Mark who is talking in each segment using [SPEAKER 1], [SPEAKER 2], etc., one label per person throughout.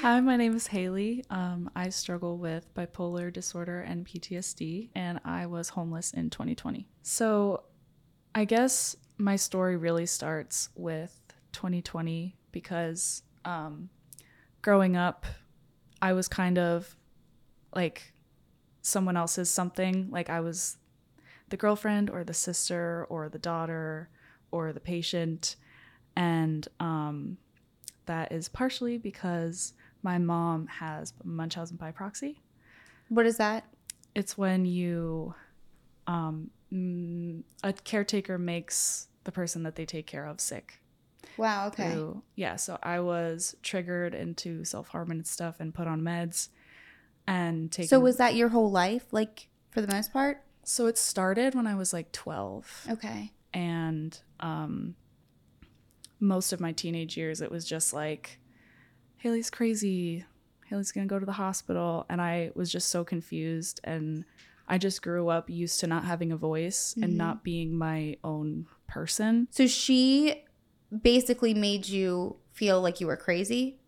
[SPEAKER 1] Hi, my name is Hayley. Um, I struggle with bipolar disorder and PTSD, and I was homeless in 2020. So, I guess my story really starts with 2020 because um, growing up, I was kind of like someone else's something. Like I was the girlfriend or the sister or the daughter or the patient. And um, that is partially because my mom has Munchausen by proxy.
[SPEAKER 2] What is that?
[SPEAKER 1] It's when you, um, mm, a caretaker makes the person that they take care of sick.
[SPEAKER 2] Wow, okay.
[SPEAKER 1] through- yeah, so I was triggered into self harm and stuff and put on meds and taken.
[SPEAKER 2] So was that your whole life, like for the most part?
[SPEAKER 1] so it started when I was like 12.
[SPEAKER 2] Okay.
[SPEAKER 1] and um, most of my teenage years it was just like hayley's crazy hayley's gonna go to the hospital and i was just so confused and i just grew up used to not having a voice
[SPEAKER 2] Mhm.
[SPEAKER 1] and not being my own person
[SPEAKER 2] So she basically made you feel like you were crazy.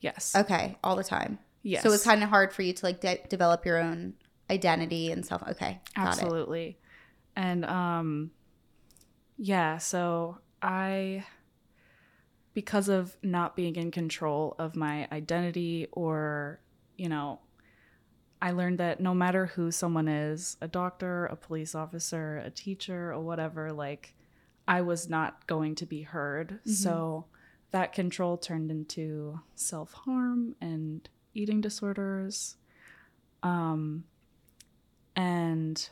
[SPEAKER 1] yes
[SPEAKER 2] Okay, all the time.
[SPEAKER 1] yes
[SPEAKER 2] So it's kind of hard for you to like de- develop your own identity and self. Okay, got it.
[SPEAKER 1] absolutely and um yeah so i because of not being in control of my identity or you know i learned that no matter who someone is a doctor a police officer a teacher or whatever like i was not going to be heard. So that control turned into self-harm and eating disorders. Um and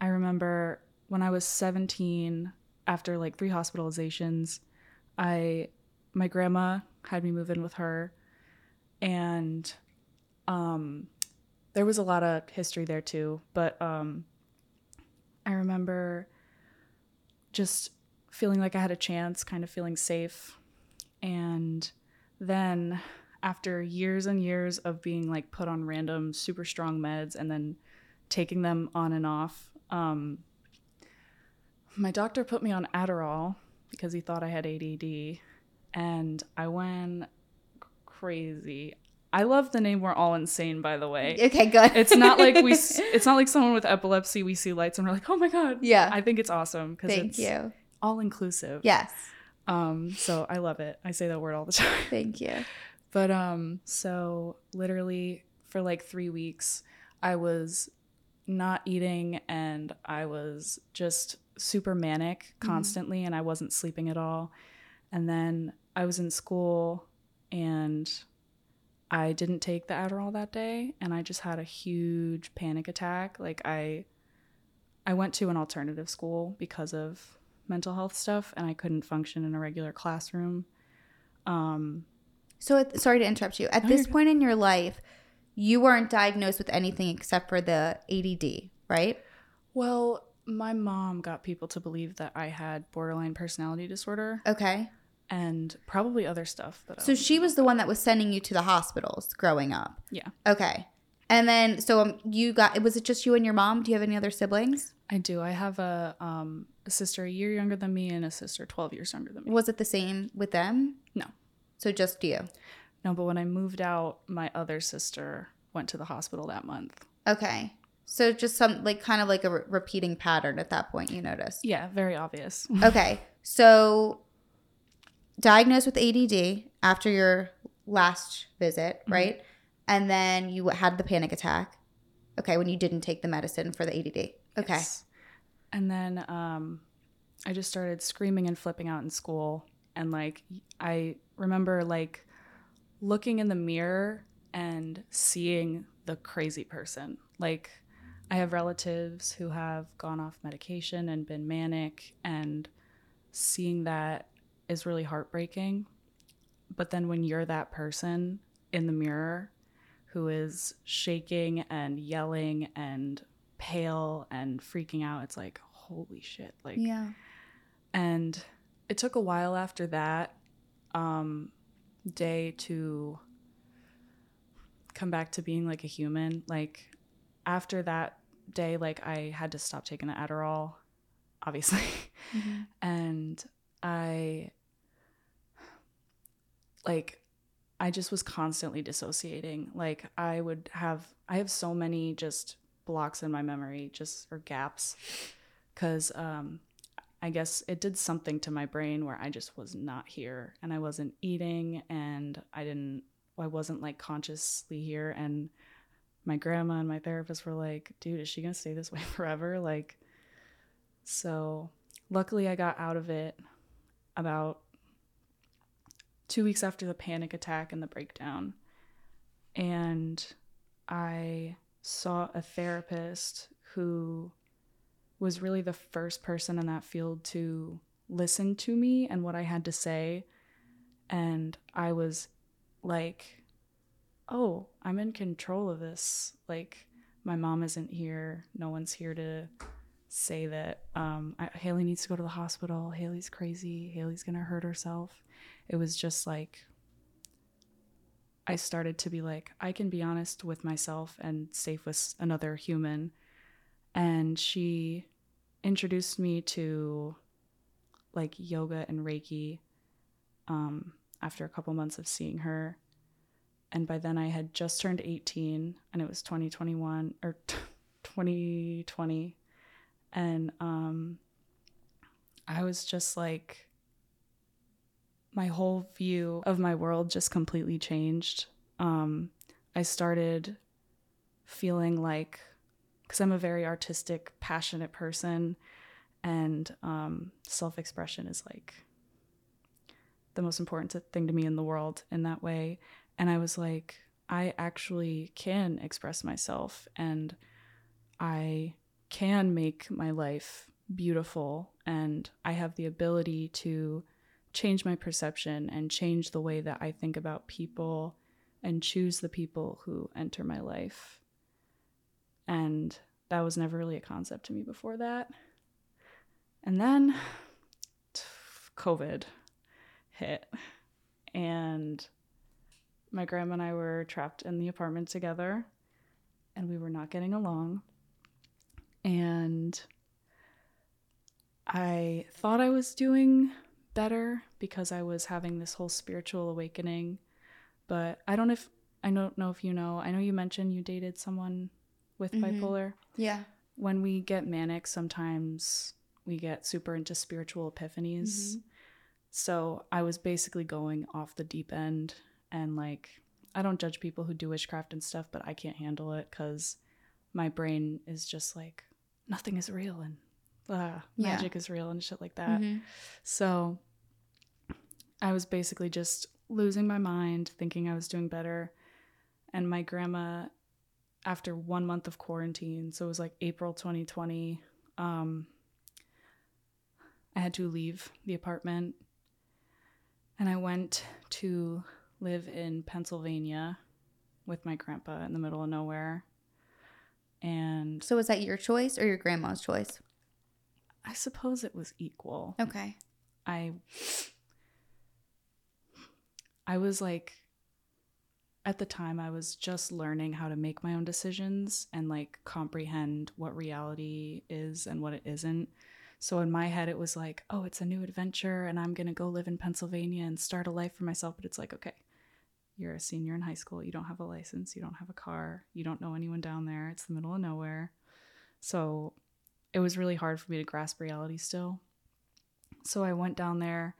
[SPEAKER 1] I remember when I was 17, after like three hospitalizations, I my grandma had me move in with her, and um, there was a lot of history there too. But um, I remember just feeling like I had a chance, kind of feeling safe, and then after years and years of being like put on random super strong meds and then taking them on and off. Um, my doctor put me on Adderall because he thought I had ADD, and I went crazy. I love the name "We're All Insane," by the way.
[SPEAKER 2] Okay, good.
[SPEAKER 1] It's not like we. It's not like someone with epilepsy. We see lights and we're like, "Oh my god!"
[SPEAKER 2] Yeah.
[SPEAKER 1] I think it's awesome because it's
[SPEAKER 2] you.
[SPEAKER 1] all inclusive.
[SPEAKER 2] Yes.
[SPEAKER 1] Um. So I love it. I say that word all the time.
[SPEAKER 2] Thank you.
[SPEAKER 1] But um so literally for like 3 weeks I was not eating and I was just super manic constantly and I wasn't sleeping at all. And then I was in school and I didn't take the Adderall that day and I just had a huge panic attack. Like I I went to an alternative school because of mental health stuff and I couldn't function in a regular classroom. Um
[SPEAKER 2] So, sorry to interrupt you. At
[SPEAKER 1] No,
[SPEAKER 2] this point in your life, you weren't diagnosed with anything except for the ADD, right?
[SPEAKER 1] Well, my mom got people to believe that I had borderline personality disorder
[SPEAKER 2] Okay.
[SPEAKER 1] and probably other stuff that
[SPEAKER 2] So she was the one that was sending you to the hospitals growing up.
[SPEAKER 1] Yeah,
[SPEAKER 2] Okay. And then, so um, you got, was it just you and your mom? Do you have any other siblings?
[SPEAKER 1] I do. I have a um a sister a year younger than me and a sister 12 years younger than me.
[SPEAKER 2] Was it the same with them?
[SPEAKER 1] No.
[SPEAKER 2] So just you.
[SPEAKER 1] No, but when I moved out, my other sister went to the hospital that month.
[SPEAKER 2] Okay. So just some, like, kind of like a re- repeating pattern at that point, you noticed.
[SPEAKER 1] Yeah, very obvious.
[SPEAKER 2] Okay. So diagnosed with ADD after your last visit,
[SPEAKER 1] Mhm.
[SPEAKER 2] right? And then you had the panic attack. Okay, when you didn't take the medicine for the ADD. Okay.
[SPEAKER 1] Yes. And then um, I just started screaming and flipping out in school. And like, I remember like looking in the mirror and seeing the crazy person. Like, I have relatives who have gone off medication and been manic, and seeing that is really heartbreaking. But then when you're that person in the mirror who is shaking and yelling and pale and freaking out, it's like, holy shit. Like,
[SPEAKER 2] Yeah.
[SPEAKER 1] and it took a while after that um, day to come back to being like a human. Like after that day, like I had to stop taking the Adderall, obviously,
[SPEAKER 2] Mhm.
[SPEAKER 1] and I like I just was constantly dissociating. Like I would have I have so many just blocks in my memory, just or gaps cuz um I guess it did something to my brain where I just was not here and I wasn't eating and I didn't I wasn't like consciously here and my grandma and my therapist were like, dude, is she going to stay this way forever? Like so luckily I got out of it about 2 weeks after the panic attack and the breakdown. And I saw a therapist who was really the first person in that field to listen to me and what I had to say. And I was like, oh, I'm in control of this. Like, my mom isn't here. No one's here to say that um, I, Hayley needs to go to the hospital. Hayley's crazy. Hayley's going to hurt herself. It was just like, I started to be like, I can be honest with myself and safe with another human and she introduced me to like yoga and reiki um, after a couple months of seeing her and by then i had just turned 18 and it was 2021 or 2020 and um, i was just like my whole view of my world just completely changed um, i started feeling like because I'm a very artistic, passionate person, and um, self expression is like the most important thing to me in the world in that way. And I was like, I actually can express myself and I can make my life beautiful and I have the ability to change my perception and change the way that I think about people and choose the people who enter my life. And that was never really a concept to me before that. And then COVID hit, and my grandma and I were trapped in the apartment together, and we were not getting along. And I thought I was doing better because I was having this whole spiritual awakening. But I don't know if I don't know if you know. I know you mentioned you dated someone with mm-hmm. bipolar.
[SPEAKER 2] Yeah.
[SPEAKER 1] When we get manic, sometimes we get super into spiritual epiphanies. Mm-hmm. So I was basically going off the deep end and like I don't judge people who do witchcraft and stuff, but I can't handle it cuz my brain is just like nothing is real and uh, magic yeah. is real and shit like that. Mm-hmm. So I was basically just losing my mind, thinking I was doing better. And my grandma after one month of quarantine, so it was like April 2020, um, I had to leave the apartment and I went to live in Pennsylvania with my grandpa in the middle of nowhere. And
[SPEAKER 2] so, was that your choice or your grandma's choice?
[SPEAKER 1] I suppose it was equal.
[SPEAKER 2] Okay.
[SPEAKER 1] I I was like at the time I was just learning how to make my own decisions and like comprehend what reality is and what it isn't. So in my head it was like, oh, it's a new adventure and I'm going to go live in Pennsylvania and start a life for myself, but it's like, okay. You're a senior in high school, you don't have a license, you don't have a car, you don't know anyone down there. It's the middle of nowhere. So it was really hard for me to grasp reality still. So I went down there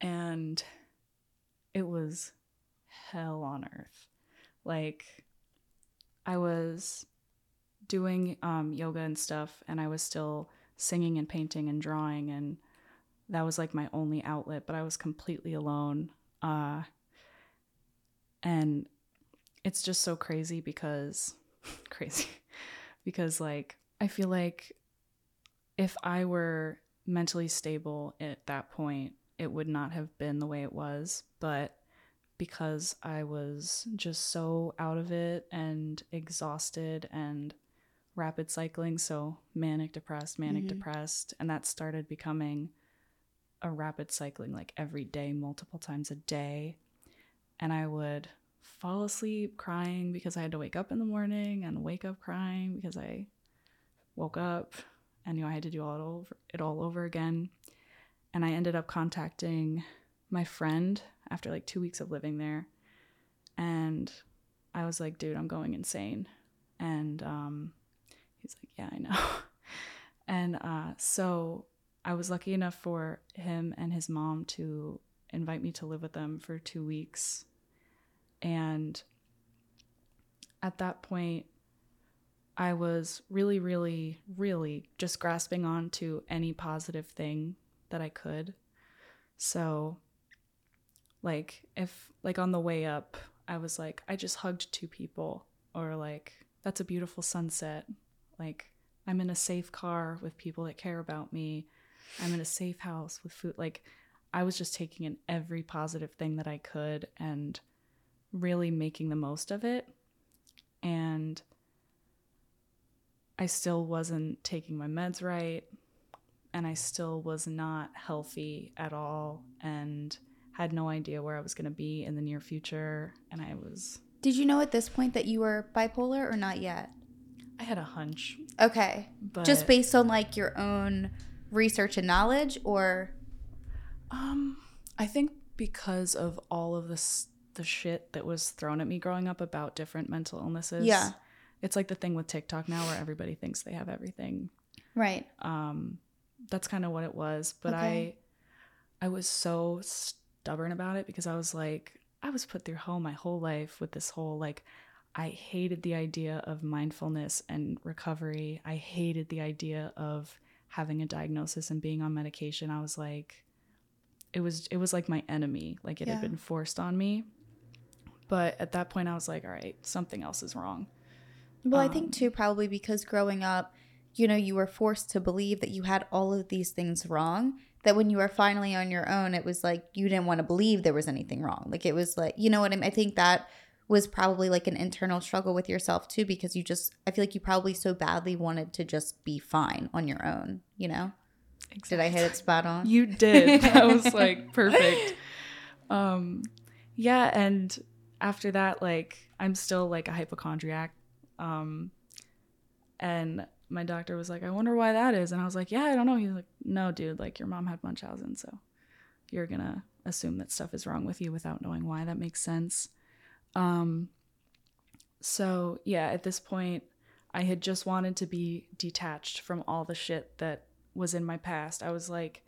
[SPEAKER 1] and it was hell on earth. Like, I was doing um, yoga and stuff, and I was still singing and painting and drawing, and that was like my only outlet, but I was completely alone. Uh, and it's just so crazy because, crazy, because like, I feel like if I were mentally stable at that point, it would not have been the way it was. But because I was just so out of it and exhausted and rapid cycling. So manic, depressed, manic, mm-hmm. depressed. And that started becoming a rapid cycling like every day, multiple times a day. And I would fall asleep crying because I had to wake up in the morning and wake up crying because I woke up and you know I had to do all it over it all over again. And I ended up contacting my friend after like two weeks of living there. And I was like, dude, I'm going insane. And um, he's like, yeah, I know. and uh, so I was lucky enough for him and his mom to invite me to live with them for two weeks. And at that point, I was really, really, really just grasping on to any positive thing that I could. So, like, if, like, on the way up, I was like, I just hugged two people, or like, that's a beautiful sunset. Like, I'm in a safe car with people that care about me. I'm in a safe house with food. Like, I was just taking in every positive thing that I could and really making the most of it. And I still wasn't taking my meds right. And I still was not healthy at all. And had no idea where I was going to be in the near future. And I was.
[SPEAKER 2] Did you know at this point that you were bipolar or not yet?
[SPEAKER 1] I had a hunch.
[SPEAKER 2] Okay.
[SPEAKER 1] But
[SPEAKER 2] Just based on like your own research and knowledge or
[SPEAKER 1] Um, I think because of all of this the shit that was thrown at me growing up about different mental illnesses.
[SPEAKER 2] Yeah.
[SPEAKER 1] It's like the thing with TikTok now where everybody thinks they have everything.
[SPEAKER 2] right.
[SPEAKER 1] Um, that's kind of what it was. But
[SPEAKER 2] Okay.
[SPEAKER 1] I I was so stubborn about it because I was like, I was put through hell my whole life with this whole like I hated the idea of mindfulness and recovery. I hated the idea of having a diagnosis and being on medication. I was like it was it was like my enemy. Like it
[SPEAKER 2] Yeah.
[SPEAKER 1] had been forced on me. But at that point I was like, all right, something else is wrong.
[SPEAKER 2] Well, I
[SPEAKER 1] Um,
[SPEAKER 2] think too, probably because growing up, you know, you were forced to believe that you had all of these things wrong. That when you were finally on your own, it was like you didn't want to believe there was anything wrong. Like it was like, you know what I mean? I think that was probably like an internal struggle with yourself too, because you just, I feel like you probably so badly wanted to just be fine on your own, you know? Did I hit it spot on?
[SPEAKER 1] You did. That was like perfect. Um yeah, and after that like I'm still like a hypochondriac. Um and my doctor was like, "I wonder why that is." And I was like, "Yeah, I don't know." He's like, "No, dude, like your mom had Munchausen, so you're going to assume that stuff is wrong with you without knowing why. That makes sense." Um so, yeah, at this point I had just wanted to be detached from all the shit that was in my past. I was like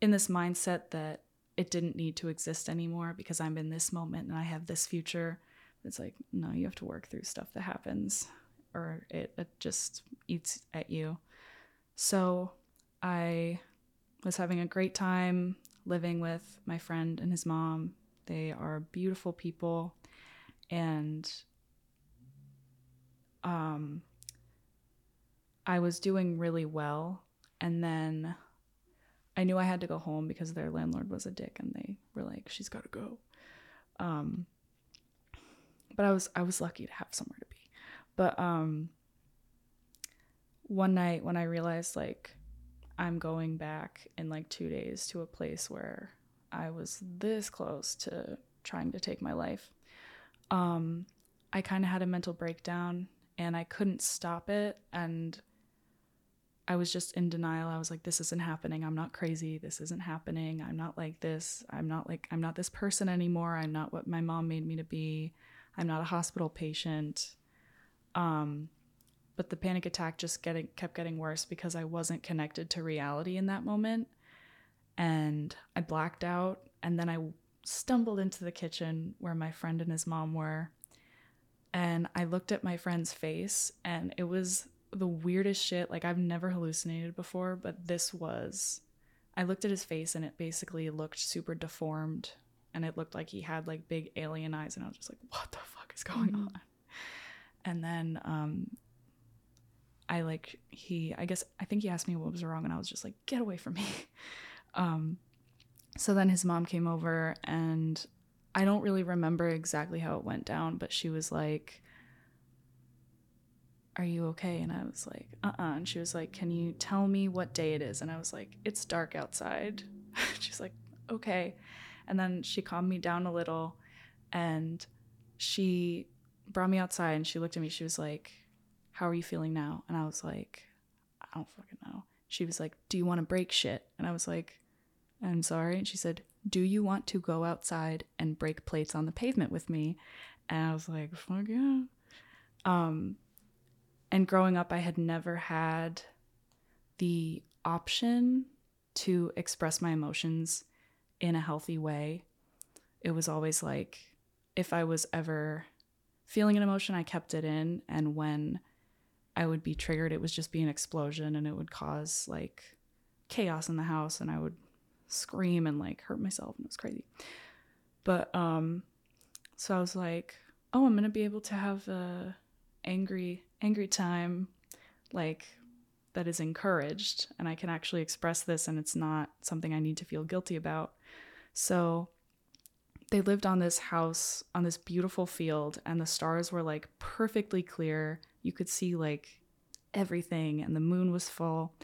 [SPEAKER 1] in this mindset that it didn't need to exist anymore because I'm in this moment and I have this future. It's like, no, you have to work through stuff that happens or it, it just eats at you. So I was having a great time living with my friend and his mom. They are beautiful people and um I was doing really well and then I knew I had to go home because their landlord was a dick and they were like she's got to go. Um but I was I was lucky to have somewhere to be. But um one night when I realized like I'm going back in like 2 days to a place where I was this close to trying to take my life. Um I kind of had a mental breakdown and I couldn't stop it and I was just in denial. I was like, this isn't happening. I'm not crazy. This isn't happening. I'm not like this. I'm not like, I'm not this person anymore. I'm not what my mom made me to be. I'm not a hospital patient. Um, but the panic attack just getting kept getting worse because I wasn't connected to reality in that moment. And I blacked out. And then I stumbled into the kitchen where my friend and his mom were. And I looked at my friend's face, and it was the weirdest shit. Like I've never hallucinated before, but this was I looked at his face and it basically looked super deformed and it looked like he had like big alien eyes and I was just like, what the fuck is going
[SPEAKER 2] Mhm.
[SPEAKER 1] on? And then um I like he I guess I think he asked me what was wrong and I was just like, get away from me. Um so then his mom came over and I don't really remember exactly how it went down, but she was like are you okay? And I was like, uh uh And she was like, can you tell me what day it is? And I was like, it's dark outside. She's like, okay. And then she calmed me down a little and she brought me outside and she looked at me. She was like, how are you feeling now? And I was like, I don't fucking know. She was like, do you want to break shit? And I was like, I'm sorry. And she said, do you want to go outside and break plates on the pavement with me? And I was like, fuck yeah. Um, and growing up, I had never had the option to express my emotions in a healthy way. It was always like if I was ever feeling an emotion, I kept it in. And when I would be triggered, it was just be an explosion and it would cause like chaos in the house and I would scream and like hurt myself and it was crazy. But um so I was like, oh, I'm going to be able to have a angry angry time like that is encouraged and I can actually express this and it's not something I need to feel guilty about. So they lived on this house on this beautiful field and the stars were like perfectly clear. You could see like everything and the moon was full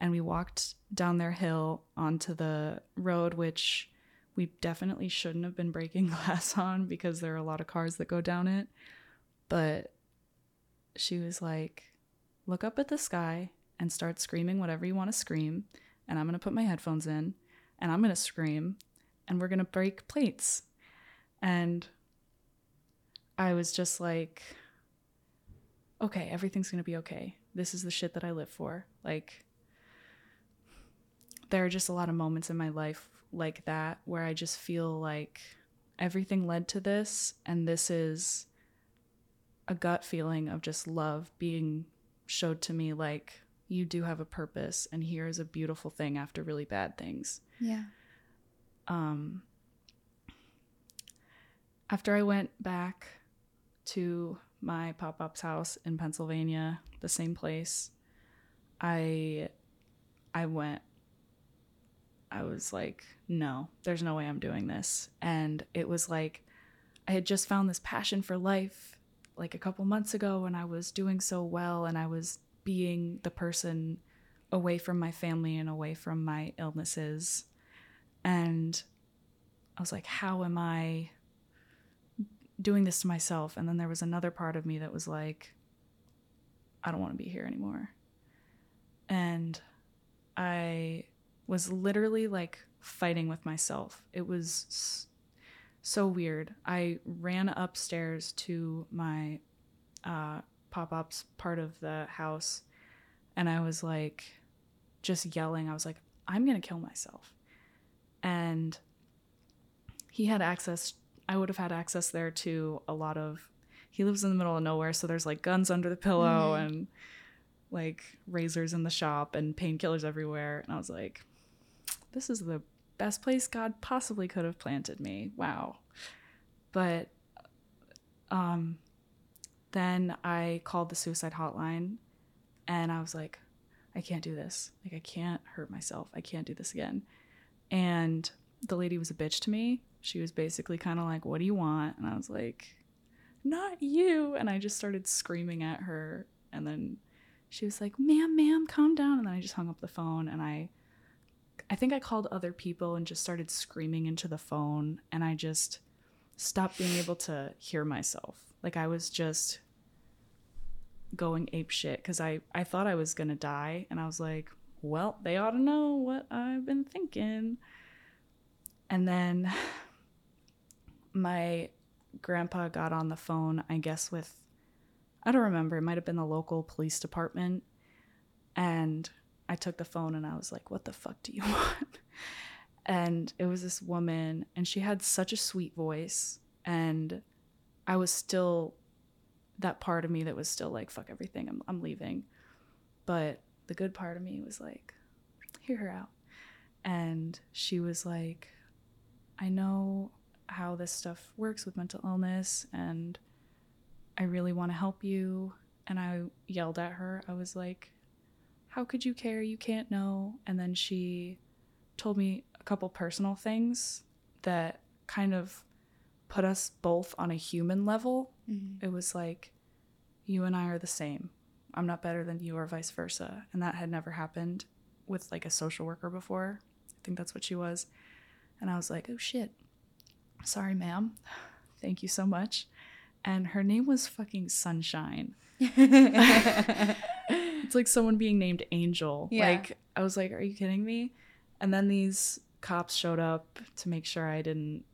[SPEAKER 1] and we walked down their hill onto the road which we definitely shouldn't have been breaking glass on because there are a lot of cars that go down it. But she was like, look up at the sky and start screaming whatever you want to scream. And I'm going to put my headphones in and I'm going to scream and we're going to break plates. And I was just like, okay, everything's going to be okay. This is the shit that I live for. Like, there are just a lot of moments in my life like that where I just feel like everything led to this, and this is a gut feeling of just love being showed to me like you do have a purpose and here's a beautiful thing after really bad things.
[SPEAKER 2] Yeah.
[SPEAKER 1] Um after I went back to my pop-up's house in Pennsylvania, the same place, I I went I was like, no, there's no way I'm doing this. And it was like I had just found this passion for life like a couple months ago when I was doing so well and I was being the person away from my family and away from my illnesses. And I was like, how am I doing this to myself? And then there was another part of me that was like, I don't want to be here anymore. And I was literally like fighting with myself. It was so weird. I ran upstairs to my uh, pop ups part of the house and I was like, just yelling. I was like, I'm going to kill myself. And he had access, I would have had access there to a lot of, he lives in the middle of nowhere. So there's like guns under the pillow mm-hmm. and like razors in the shop and painkillers everywhere. And I was like, this is the best place God possibly could have planted me. Wow. But um, then I called the suicide hotline and I was like, I can't do this. Like, I can't hurt myself. I can't do this again. And the lady was a bitch to me. She was basically kind of like, What do you want? And I was like, Not you. And I just started screaming at her. And then she was like, Ma'am, ma'am, calm down. And then I just hung up the phone and I I think I called other people and just started screaming into the phone and I just stopped being able to hear myself. Like I was just going ape shit because I, I thought I was gonna die and I was like, well, they ought to know what I've been thinking. And then my grandpa got on the phone, I guess, with I don't remember, it might have been the local police department. And I took the phone and I was like, what the fuck do you want? and it was this woman, and she had such a sweet voice. And I was still that part of me that was still like, fuck everything, I'm, I'm leaving. But the good part of me was like, hear her out. And she was like, I know how this stuff works with mental illness, and I really want to help you. And I yelled at her. I was like, how could you care? You can't know. And then she told me a couple personal things that kind of put us both on a human level. Mm-hmm. It was like, you and I are the same. I'm not better than you, or vice versa. And that had never happened with like a social worker before. I think that's what she was. And I was like, oh shit. Sorry, ma'am. Thank you so much. And her name was fucking Sunshine. it's like someone being named Angel. Yeah. Like I was like, are you kidding me? And then these cops showed up to make sure I didn't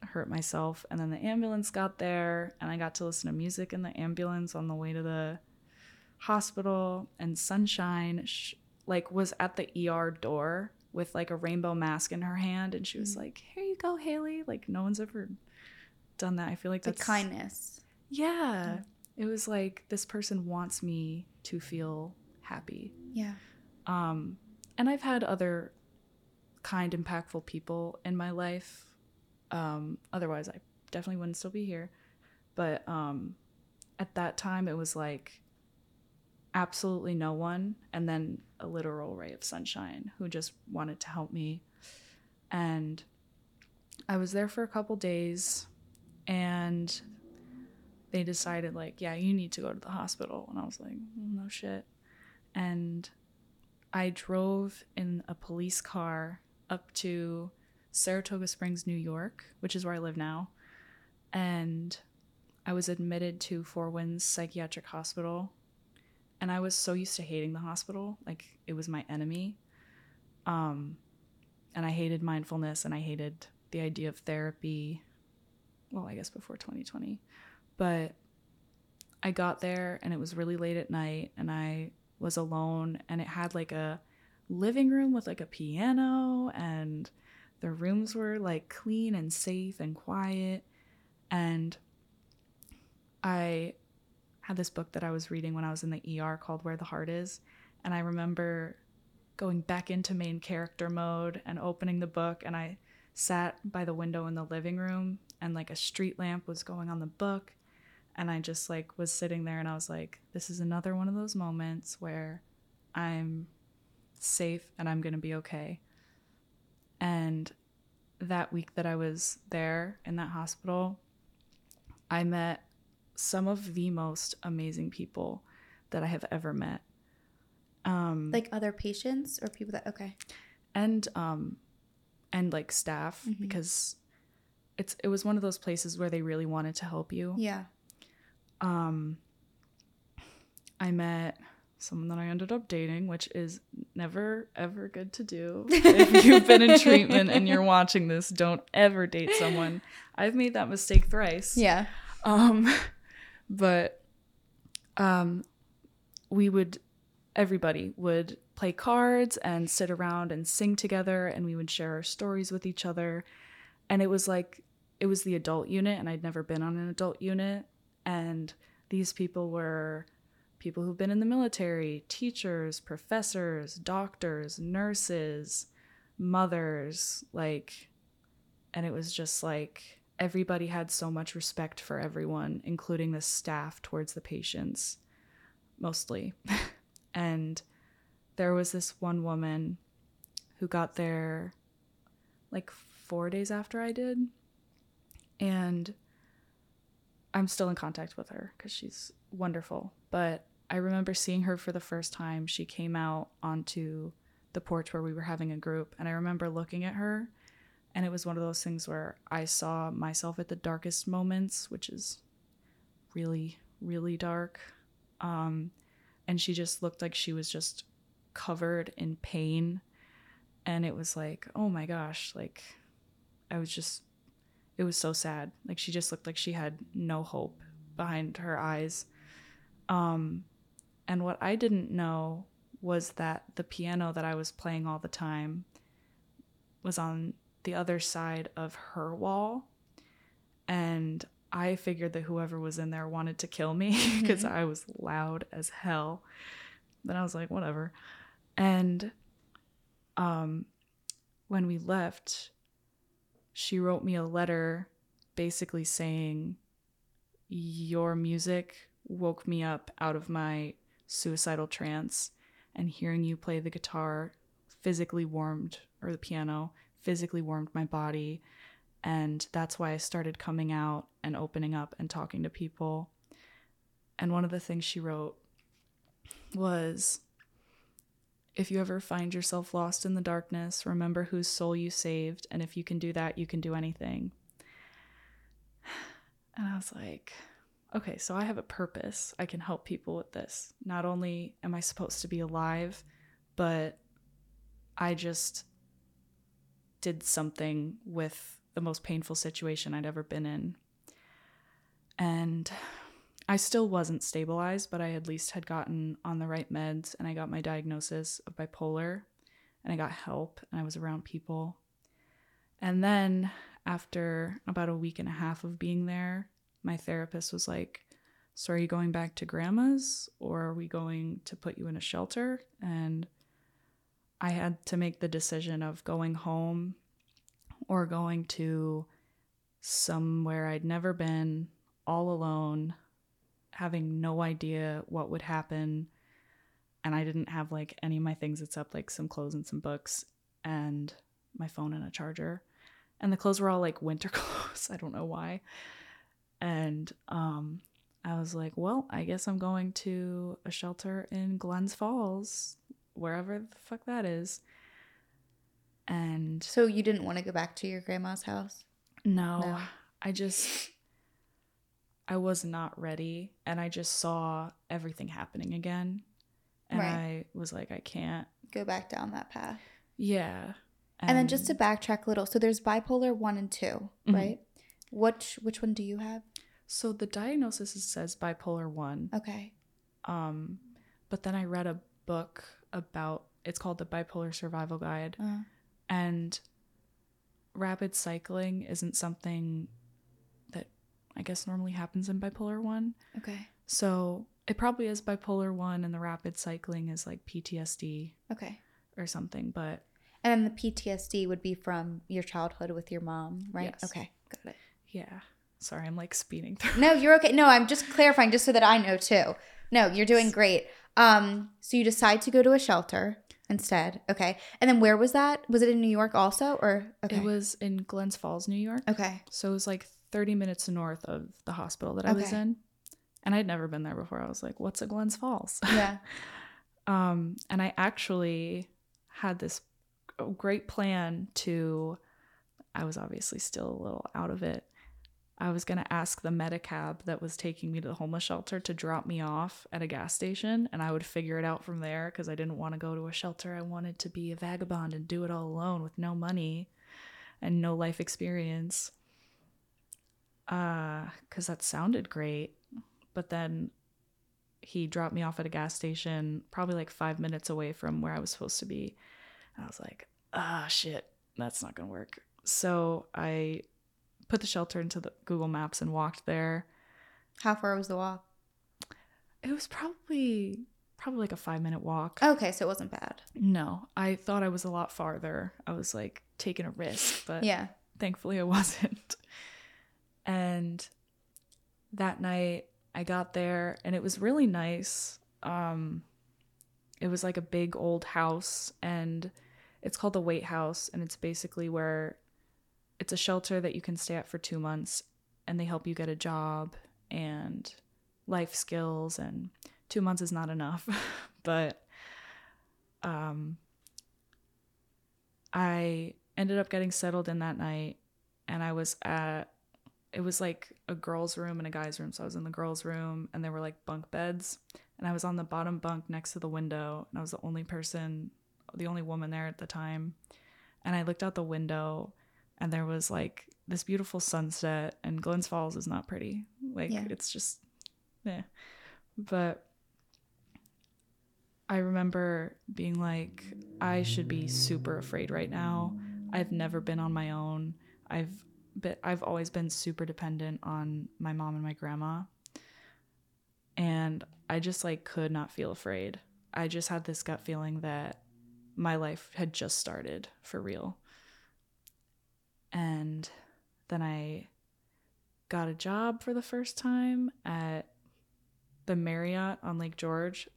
[SPEAKER 1] hurt myself. And then the ambulance got there, and I got to listen to music in the ambulance on the way to the hospital. And Sunshine, sh- like, was at the ER door with like a rainbow mask in her hand, and she was like, "Here you go, Hayley." Like, no one's ever done that. I feel like
[SPEAKER 2] The
[SPEAKER 1] that's
[SPEAKER 2] kindness.
[SPEAKER 1] Yeah, it was like this person wants me to feel happy.
[SPEAKER 2] Yeah.
[SPEAKER 1] Um, and I've had other kind, impactful people in my life. Um, otherwise, I definitely wouldn't still be here. But um, at that time, it was like absolutely no one, and then a literal ray of sunshine who just wanted to help me. And I was there for a couple days, and they decided, like, yeah, you need to go to the hospital. And I was like, no shit. And I drove in a police car up to Saratoga Springs, New York, which is where I live now. And I was admitted to Four Winds Psychiatric Hospital. And I was so used to hating the hospital, like it was my enemy. Um, and I hated mindfulness and I hated the idea of therapy. Well, I guess before 2020. But I got there and it was really late at night and I was alone and it had like a living room with like a piano and the rooms were like clean and safe and quiet and I had this book that I was reading when I was in the ER called Where the Heart Is and I remember going back into main character mode and opening the book and I sat by the window in the living room and like a street lamp was going on the book and I just like was sitting there and I was like this is another one of those moments where I'm safe and I'm going to be okay. And that week that I was there in that hospital, I met some of the most amazing people that I have ever met. Um
[SPEAKER 2] Like other patients or people that okay.
[SPEAKER 1] and um and like staff
[SPEAKER 2] Mhm.
[SPEAKER 1] because it's it was one of those places where they really wanted to help you.
[SPEAKER 2] Yeah.
[SPEAKER 1] um I met someone that I ended up dating, which is never ever good to do. if you've been in treatment and you're watching this, don't ever date someone. I've made that mistake thrice.
[SPEAKER 2] Yeah.
[SPEAKER 1] Um but um we would everybody would play cards and sit around and sing together and we would share our stories with each other and it was like it was the adult unit and I'd never been on an adult unit and these people were people who've been in the military, teachers, professors, doctors, nurses, mothers, like and it was just like everybody had so much respect for everyone, including the staff towards the patients, mostly. and there was this one woman who got there like four days after I did. And I'm still in contact with her because she's wonderful. But I remember seeing her for the first time. She came out onto the porch where we were having a group. And I remember looking at her and it was one of those things where I saw myself at the darkest moments, which is really, really dark. Um, and she just looked like she was just covered in pain. And it was like, oh my gosh, like I was just, it was so sad. Like she just looked like she had no hope behind her eyes. Um, and what I didn't know was that the piano that I was playing all the time was on the other side of her wall. And I figured that whoever was in there wanted to kill me because I was loud as hell. Then I was like, whatever. And um, when we left, she wrote me a letter basically saying, Your music woke me up out of my suicidal trance, and hearing you play the guitar physically warmed, or the piano physically warmed my body. And that's why I started coming out and opening up and talking to people. And one of the things she wrote was if you ever find yourself lost in the darkness, remember whose soul you saved. And if you can do that, you can do anything. And I was like, okay, so I have a purpose. I can help people with this. Not only am I supposed to be alive, but I just did something with the most painful situation I'd ever been in. And I still wasn't stabilized, but I at least had gotten on the right meds and I got my diagnosis of bipolar and I got help and I was around people. And then after about a week and a half of being there, my therapist was like, So are you going back to grandma's or are we going to put you in a shelter? And I had to make the decision of going home or going to somewhere I'd never been, all alone, having no idea what would happen. And I didn't have like any of my things except like some clothes and some books and my phone and a charger. And the clothes were all like winter clothes. I don't know why. And um I was like, well, I guess I'm going to a shelter in Glens Falls, wherever the fuck that is. And
[SPEAKER 2] So you didn't want to go back to your grandma's house?
[SPEAKER 1] no,
[SPEAKER 2] No.
[SPEAKER 1] I just I was not ready and I just saw everything happening again. And
[SPEAKER 2] Right.
[SPEAKER 1] I was like I can't.
[SPEAKER 2] Go back down that path.
[SPEAKER 1] Yeah.
[SPEAKER 2] And, then just to backtrack a little, so there's bipolar one and 2
[SPEAKER 1] Mhm.
[SPEAKER 2] right? Which which one do you have?
[SPEAKER 1] so the diagnosis is- says bipolar 1.
[SPEAKER 2] Okay.
[SPEAKER 1] Um but then I read a book about it's called the bipolar survival guide
[SPEAKER 2] Uh,
[SPEAKER 1] and rapid cycling isn't something I guess normally happens in bipolar 1.
[SPEAKER 2] okay.
[SPEAKER 1] So it probably is bipolar one, and the rapid cycling is like PTSD
[SPEAKER 2] Okay.
[SPEAKER 1] or something. But
[SPEAKER 2] And then the PTSD would be from your childhood with your mom, right?
[SPEAKER 1] Yes.
[SPEAKER 2] Okay. Got it.
[SPEAKER 1] yeah, sorry, I'm like speeding through.
[SPEAKER 2] No, you're okay. No, I'm just clarifying just so that I know too. No, you're doing great. Um, so you decide to go to a shelter instead. Okay. And then where was that? Was it in New York also or okay.
[SPEAKER 1] It was in Glens Falls, New York.
[SPEAKER 2] okay.
[SPEAKER 1] So it was like 30 minutes north of the hospital that I was in. And I'd never been there before. I was like, what's a Glens Falls?
[SPEAKER 2] Yeah.
[SPEAKER 1] Um, and I actually had this great plan to, I was obviously still a little out of it. I was going to ask the Medicab that was taking me to the homeless shelter to drop me off at a gas station and I would figure it out from there because I didn't want to go to a shelter. I wanted to be a vagabond and do it all alone with no money and no life experience. Uh, because that sounded great. But then he dropped me off at a gas station, probably like five minutes away from where I was supposed to be. And I was like, ah, shit, that's not gonna work. So I put the shelter into the Google Maps and walked there.
[SPEAKER 2] How far was the walk?
[SPEAKER 1] It was probably probably like a five minute walk.
[SPEAKER 2] Okay, so it wasn't bad.
[SPEAKER 1] No, I thought I was a lot farther. I was like taking a risk, but
[SPEAKER 2] Yeah.
[SPEAKER 1] thankfully I wasn't. And that night I got there and it was really nice. Um it was like a big old house and it's called the Wait House and it's basically where it's a shelter that you can stay at for 2 months and they help you get a job and life skills and 2 months is not enough. but um I ended up getting settled in that night and I was at it was like a girl's room and a guy's room. So I was in the girl's room and there were like bunk beds and I was on the bottom bunk next to the window and I was the only person the only woman there at the time. And I looked out the window and there was like this beautiful sunset and Glens Falls is not pretty. Like
[SPEAKER 2] Yeah.
[SPEAKER 1] it's just yeah. But I remember being like, I should be super afraid right now. I've never been on my own. I've been, I've always been super dependent on my mom and my grandma. And I just like could not feel afraid. I just had this gut feeling that my life had just started for real. And then I got a job for the first time at the Marriott on Lake George.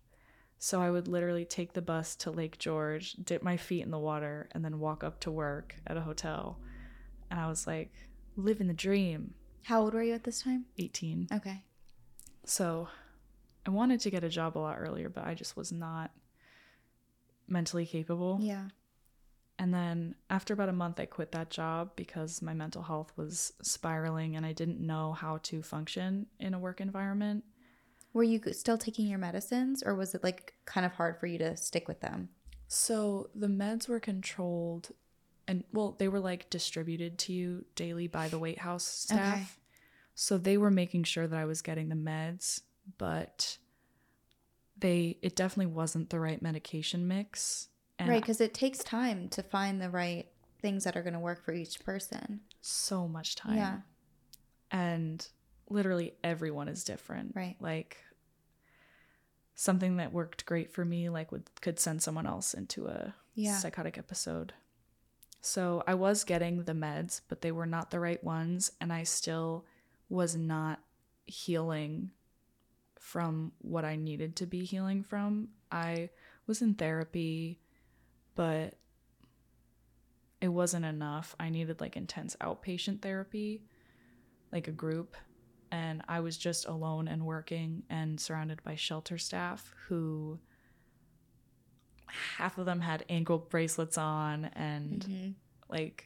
[SPEAKER 1] So I would literally take the bus to Lake George, dip my feet in the water, and then walk up to work at a hotel. And I was like, living the dream,
[SPEAKER 2] How old were you at this time?
[SPEAKER 1] 18.
[SPEAKER 2] Okay.
[SPEAKER 1] So I wanted to get a job a lot earlier, but I just was not mentally capable.
[SPEAKER 2] Yeah.
[SPEAKER 1] And then after about a month, I quit that job because my mental health was spiraling and I didn't know how to function in a work environment.
[SPEAKER 2] Were you still taking your medicines or was it like kind of hard for you to stick with them?
[SPEAKER 1] So the meds were controlled and well, they were like distributed to you daily by the Wait House staff.
[SPEAKER 2] Okay.
[SPEAKER 1] So they were making sure that I was getting the meds, but they it definitely wasn't the right medication mix. And
[SPEAKER 2] right, because it takes time to find the right things that are going to work for each person.
[SPEAKER 1] so much time.
[SPEAKER 2] Yeah.
[SPEAKER 1] And literally everyone is different.
[SPEAKER 2] Right.
[SPEAKER 1] Like something that worked great for me like would could send someone else into a
[SPEAKER 2] Yeah.
[SPEAKER 1] psychotic episode. So I was getting the meds, but they were not the right ones and I still was not healing from what I needed to be healing from. I was in therapy, but it wasn't enough. I needed like intense outpatient therapy, like a group. And I was just alone and working and surrounded by shelter staff who half of them had ankle bracelets on and
[SPEAKER 2] Mhm.
[SPEAKER 1] like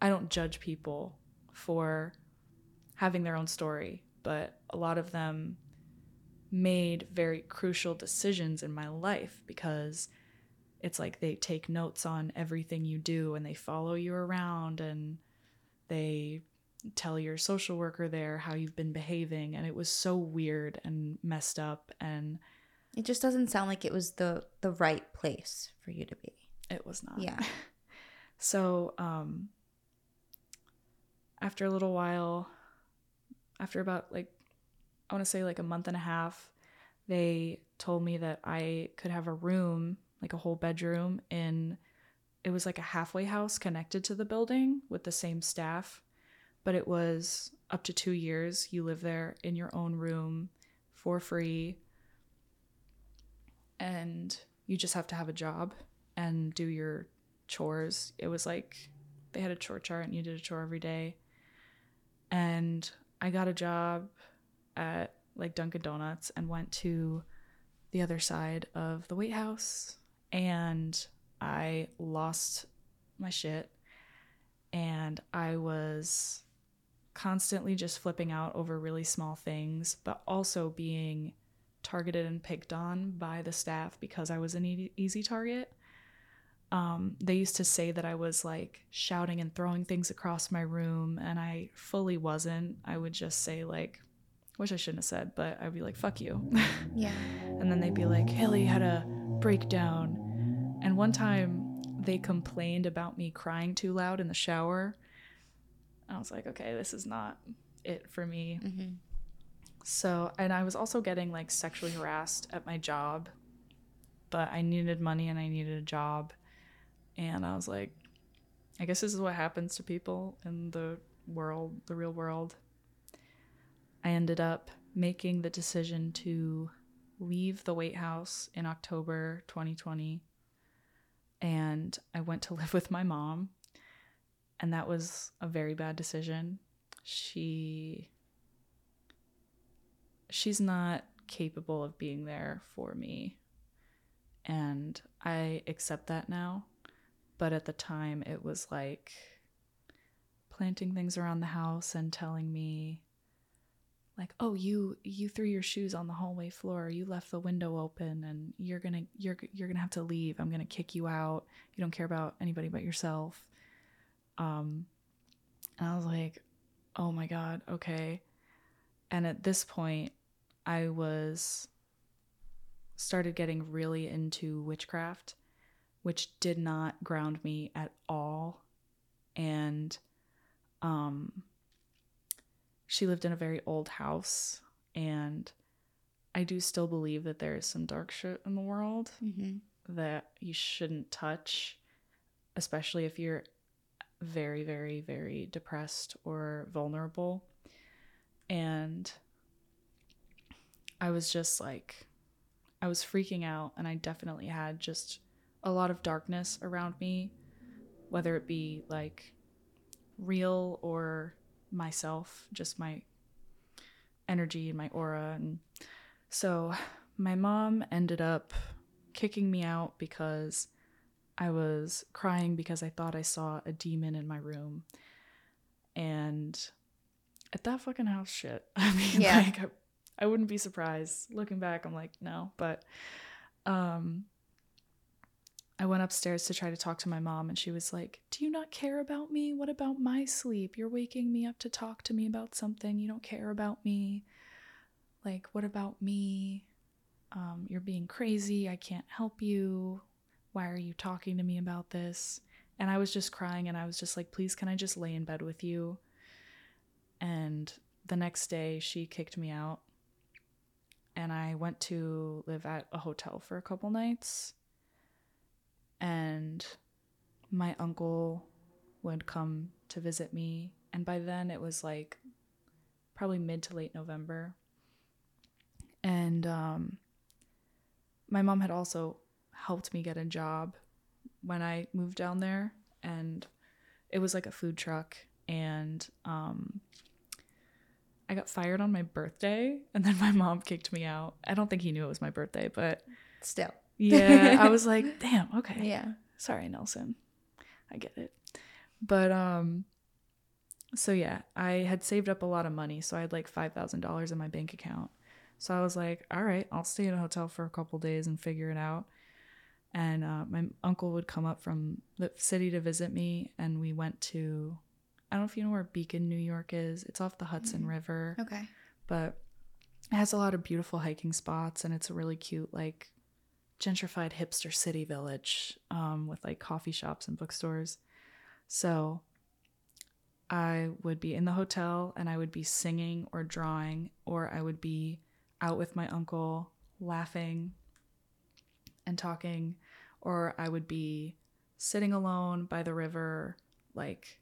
[SPEAKER 1] I don't judge people for having their own story, but a lot of them made very crucial decisions in my life because it's like they take notes on everything you do and they follow you around and they tell your social worker there how you've been behaving and it was so weird and messed up and
[SPEAKER 2] It just doesn't sound like it was the the right place for you to be.
[SPEAKER 1] it was not
[SPEAKER 2] Yeah.
[SPEAKER 1] So, um, after a little while, after about like, I want to say like a month and a half, they told me that I could have a room, like a whole bedroom in, it was like a halfway house connected to the building with the same staff, but it was up to two years. You live there in your own room for free. And you just have to have a job and do your chores. It was like they had a chore chart and you did a chore every day. And I got a job at like Dunkin' Donuts and went to the other side of the Wait House and I lost my shit and I was constantly just flipping out over really small things, but also being targeted and picked on by the staff because I was an e- easy target um, they used to say that I was like shouting and throwing things across my room, and I fully wasn't. I would just say, like, which I shouldn't have said, but I'd be like, fuck you.
[SPEAKER 2] Yeah.
[SPEAKER 1] and then they'd be like, Hayley had a breakdown. And one time they complained about me crying too loud in the shower. I was like, okay, this is not it for me.
[SPEAKER 2] hmm
[SPEAKER 1] So, and I was also getting like sexually harassed at my job, but I needed money and I needed a job. And I was like, I guess this is what happens to people in the world, the real world. I ended up making the decision to leave the Wait House in October 2020. And I went to live with my mom. And that was a very bad decision. She she's not capable of being there for me. And I accept that now. But at the time, it was like planting things around the house and telling me like oh you you threw your shoes on the hallway floor. You left the window open and you're gonna you're you're gonna have to leave. I'm gonna kick you out. You don't care about anybody but yourself. Um and i was like oh my god okay and at this point i was started getting really into witchcraft which did not ground me at all. And um she lived in a very old house and i do still believe that there is some dark shit in the world
[SPEAKER 2] hmm
[SPEAKER 1] that you shouldn't touch especially if you're very very very depressed or vulnerable and i was just like i was freaking out and i definitely had just a lot of darkness around me whether it be like real or myself just my energy and my aura and so my mom ended up kicking me out because I was crying because I thought I saw a demon in my room. And at that fucking house shit. I mean,
[SPEAKER 2] Yeah.
[SPEAKER 1] like I, I wouldn't be surprised. Looking back, I'm like, no, but um I went upstairs to try to talk to my mom, and she was like, Do you not care about me? What about my sleep? You're waking me up to talk to me about something. You don't care about me. Like, what about me? Um, you're being crazy. I can't help you. Why are you talking to me about this? And I was just crying, and I was just like, Please, can I just lay in bed with you? And the next day, she kicked me out, and I went to live at a hotel for a couple nights. And my uncle would come to visit me. And by then it was like probably mid to late november. And um, my mom had also helped me get a job when i moved down there. And it was like a food truck. And um, i got fired on my birthday and then my mom kicked me out. I don't think he knew it was my birthday but
[SPEAKER 2] Still.
[SPEAKER 1] yeah i was like damn okay.
[SPEAKER 2] Yeah.
[SPEAKER 1] sorry nelson. I get it. But um so yeah i had saved up a lot of money so i had like $5000 in my bank account. So i was like all right i'll stay in a hotel for a couple days and figure it out. And uh, my uncle would come up from the city to visit me and we went to i don't know if you know where beacon new york is. It's off the hudson river.
[SPEAKER 2] Okay.
[SPEAKER 1] but it has a lot of beautiful hiking spots and it's a really cute like gentrified hipster city village um, with like coffee shops and bookstores. So i would be in the hotel and i would be singing or drawing or i would be out with my uncle laughing and talking or i would be sitting alone by the river like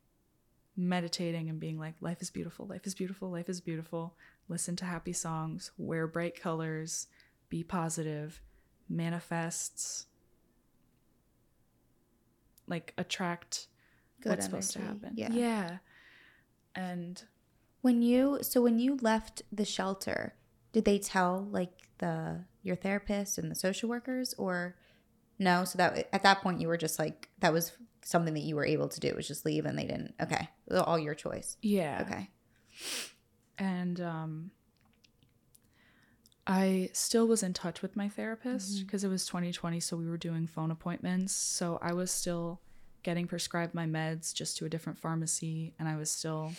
[SPEAKER 1] meditating and being like life is beautiful life is beautiful life is beautiful listen to happy songs wear bright colors be positive manifests like attract
[SPEAKER 2] Good
[SPEAKER 1] what's supposed to happen
[SPEAKER 2] Yeah.
[SPEAKER 1] yeah and
[SPEAKER 2] When you so when you left the shelter, did they tell like the your therapist and the social workers or no? So that at that point you were just like that was something that you were able to do was just leave and they didn't. Okay, all your choice.
[SPEAKER 1] yeah
[SPEAKER 2] Okay.
[SPEAKER 1] and um I still was in touch with my therapist because it was 2020 so we were doing phone appointments so I was still getting prescribed my meds just to a different pharmacy and I was still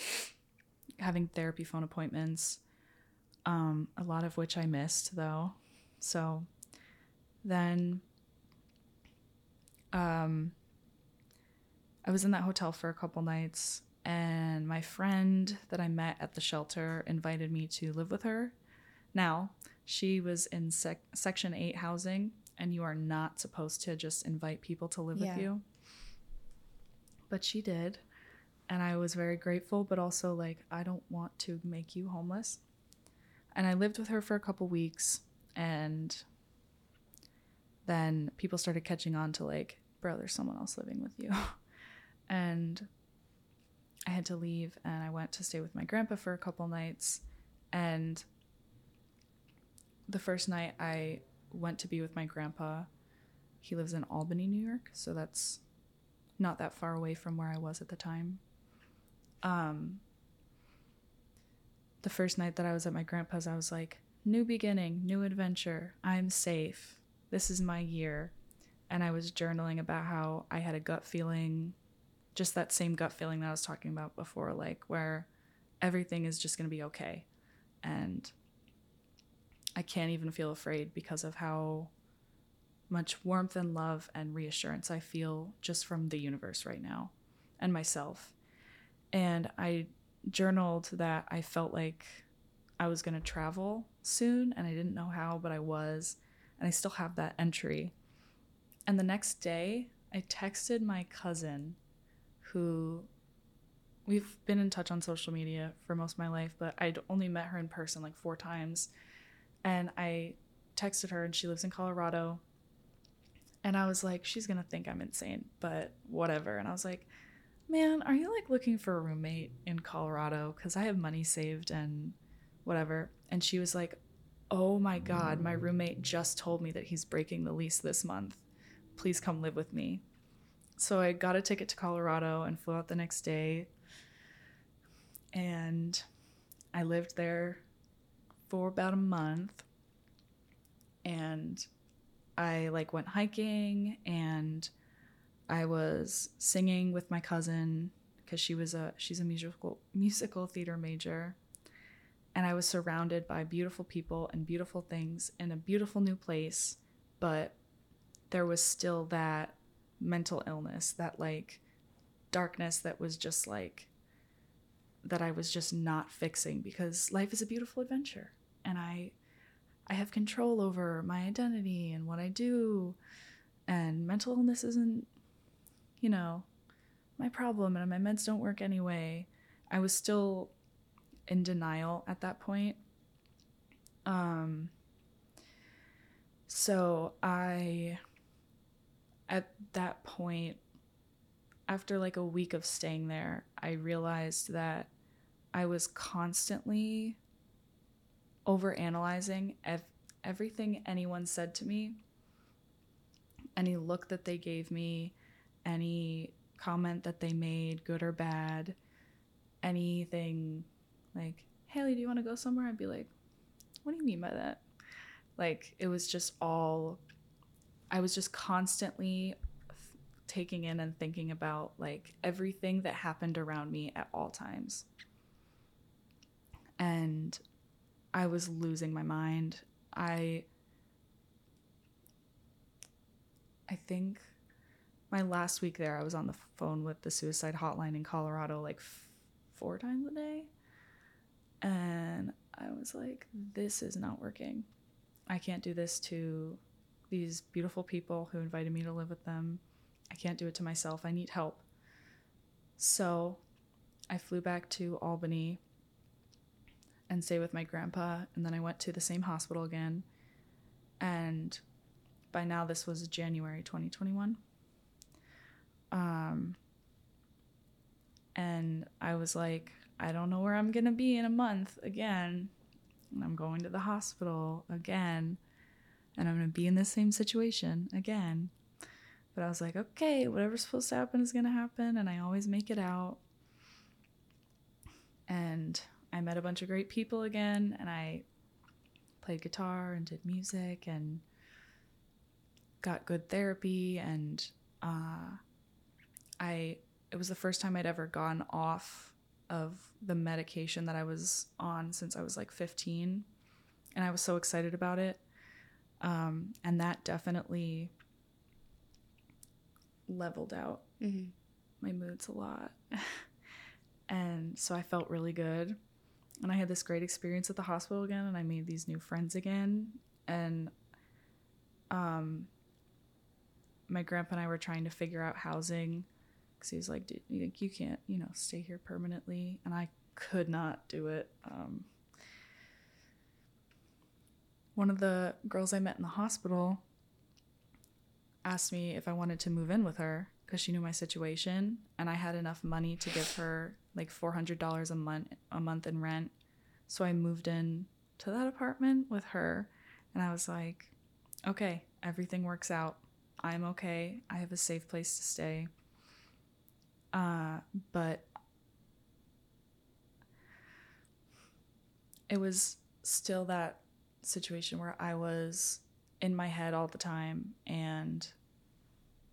[SPEAKER 1] having therapy phone appointments um a lot of which I missed though so then um I was in that hotel for a couple nights and my friend that I met at the shelter invited me to live with her. Now, she was in sec- Section 8 housing, and you are not supposed to just invite people to live
[SPEAKER 2] Yeah.
[SPEAKER 1] with you. But she did. And I was very grateful, but also like, I don't want to make you homeless. And I lived with her for a couple weeks, and then people started catching on to like, bro, there's someone else living with you. and I had to leave and I went to stay with my grandpa for a couple nights. And the first night I went to be with my grandpa, he lives in Albany, New York, so that's not that far away from where I was at the time. Um the first night that I was at my grandpa's, I was like, new beginning, new adventure. I'm safe. This is my year. And I was journaling about how I had a gut feeling just that same gut feeling that I was talking about before, like where everything is just going to be okay. And I can't even feel afraid because of how much warmth and love and reassurance I feel just from the universe right now and myself. And I journaled that I felt like I was going to travel soon and I didn't know how, but I was. And I still have that entry. And the next day, I texted my cousin who we've been in touch on social media for most of my life, but I'd only met her in person like four times. And I texted her, and she lives in Colorado. And I was like, she's gonna think I'm insane, but whatever. And I was like, man, are you like looking for a roommate in Colorado? Because I have money saved and whatever. And she was like, oh my God, my roommate just told me that he's breaking the lease this month. Please come live with me. So I got a ticket to Colorado and flew out the next day. And I lived there for about a month. And I like went hiking and I was singing with my cousin because she was a she's a musical musical theater major and I was surrounded by beautiful people and beautiful things in a beautiful new place, but there was still that mental illness, that like darkness that was just like that I was just not fixing because life is a beautiful adventure and I I have control over my identity and what I do and mental illness isn't you know my problem and my meds don't work anyway. I was still in denial at that point. Um so I at that point after like a week of staying there, I realized that I was constantly overanalyzing ev- everything anyone said to me, any look that they gave me, any comment that they made, good or bad, anything like, Hayley, do you want to go somewhere? I'd be like, what do you mean by that? Like, it was just all, I was just constantly taking in and thinking about like everything that happened around me at all times. And I was losing my mind. I I think my last week there I was on the phone with the suicide hotline in Colorado like f- four times a day. And I was like this is not working. I can't do this to these beautiful people who invited me to live with them I can't do it to myself. I need help. So I flew back to Albany and stayed with my grandpa. And then I went to the same hospital again. And by now, this was January 2021. Um, and I was like, I don't know where I'm going to be in a month again. And I'm going to the hospital again. And I'm going to be in the same situation again. But I was like, okay, whatever's supposed to happen is going to happen. And I always make it out. And I met a bunch of great people again. And I played guitar and did music and got good therapy. And uh, I, it was the first time I'd ever gone off of the medication that I was on since I was like 15. And I was so excited about it. Um, and that definitely leveled out mm-hmm. my moods a lot. and so I felt really good. And I had this great experience at the hospital again, and I made these new friends again. And um, my grandpa and I were trying to figure out housing because he was like, you, you can't, you know, stay here permanently. And I could not do it. Um, one of the girls I met in the hospital asked me if I wanted to move in with her because she knew my situation and I had enough money to give her like $400 a month a month in rent. So I moved in to that apartment with her and I was like, okay, everything works out. I'm okay. I have a safe place to stay. Uh, but it was still that situation where I was in my head all the time and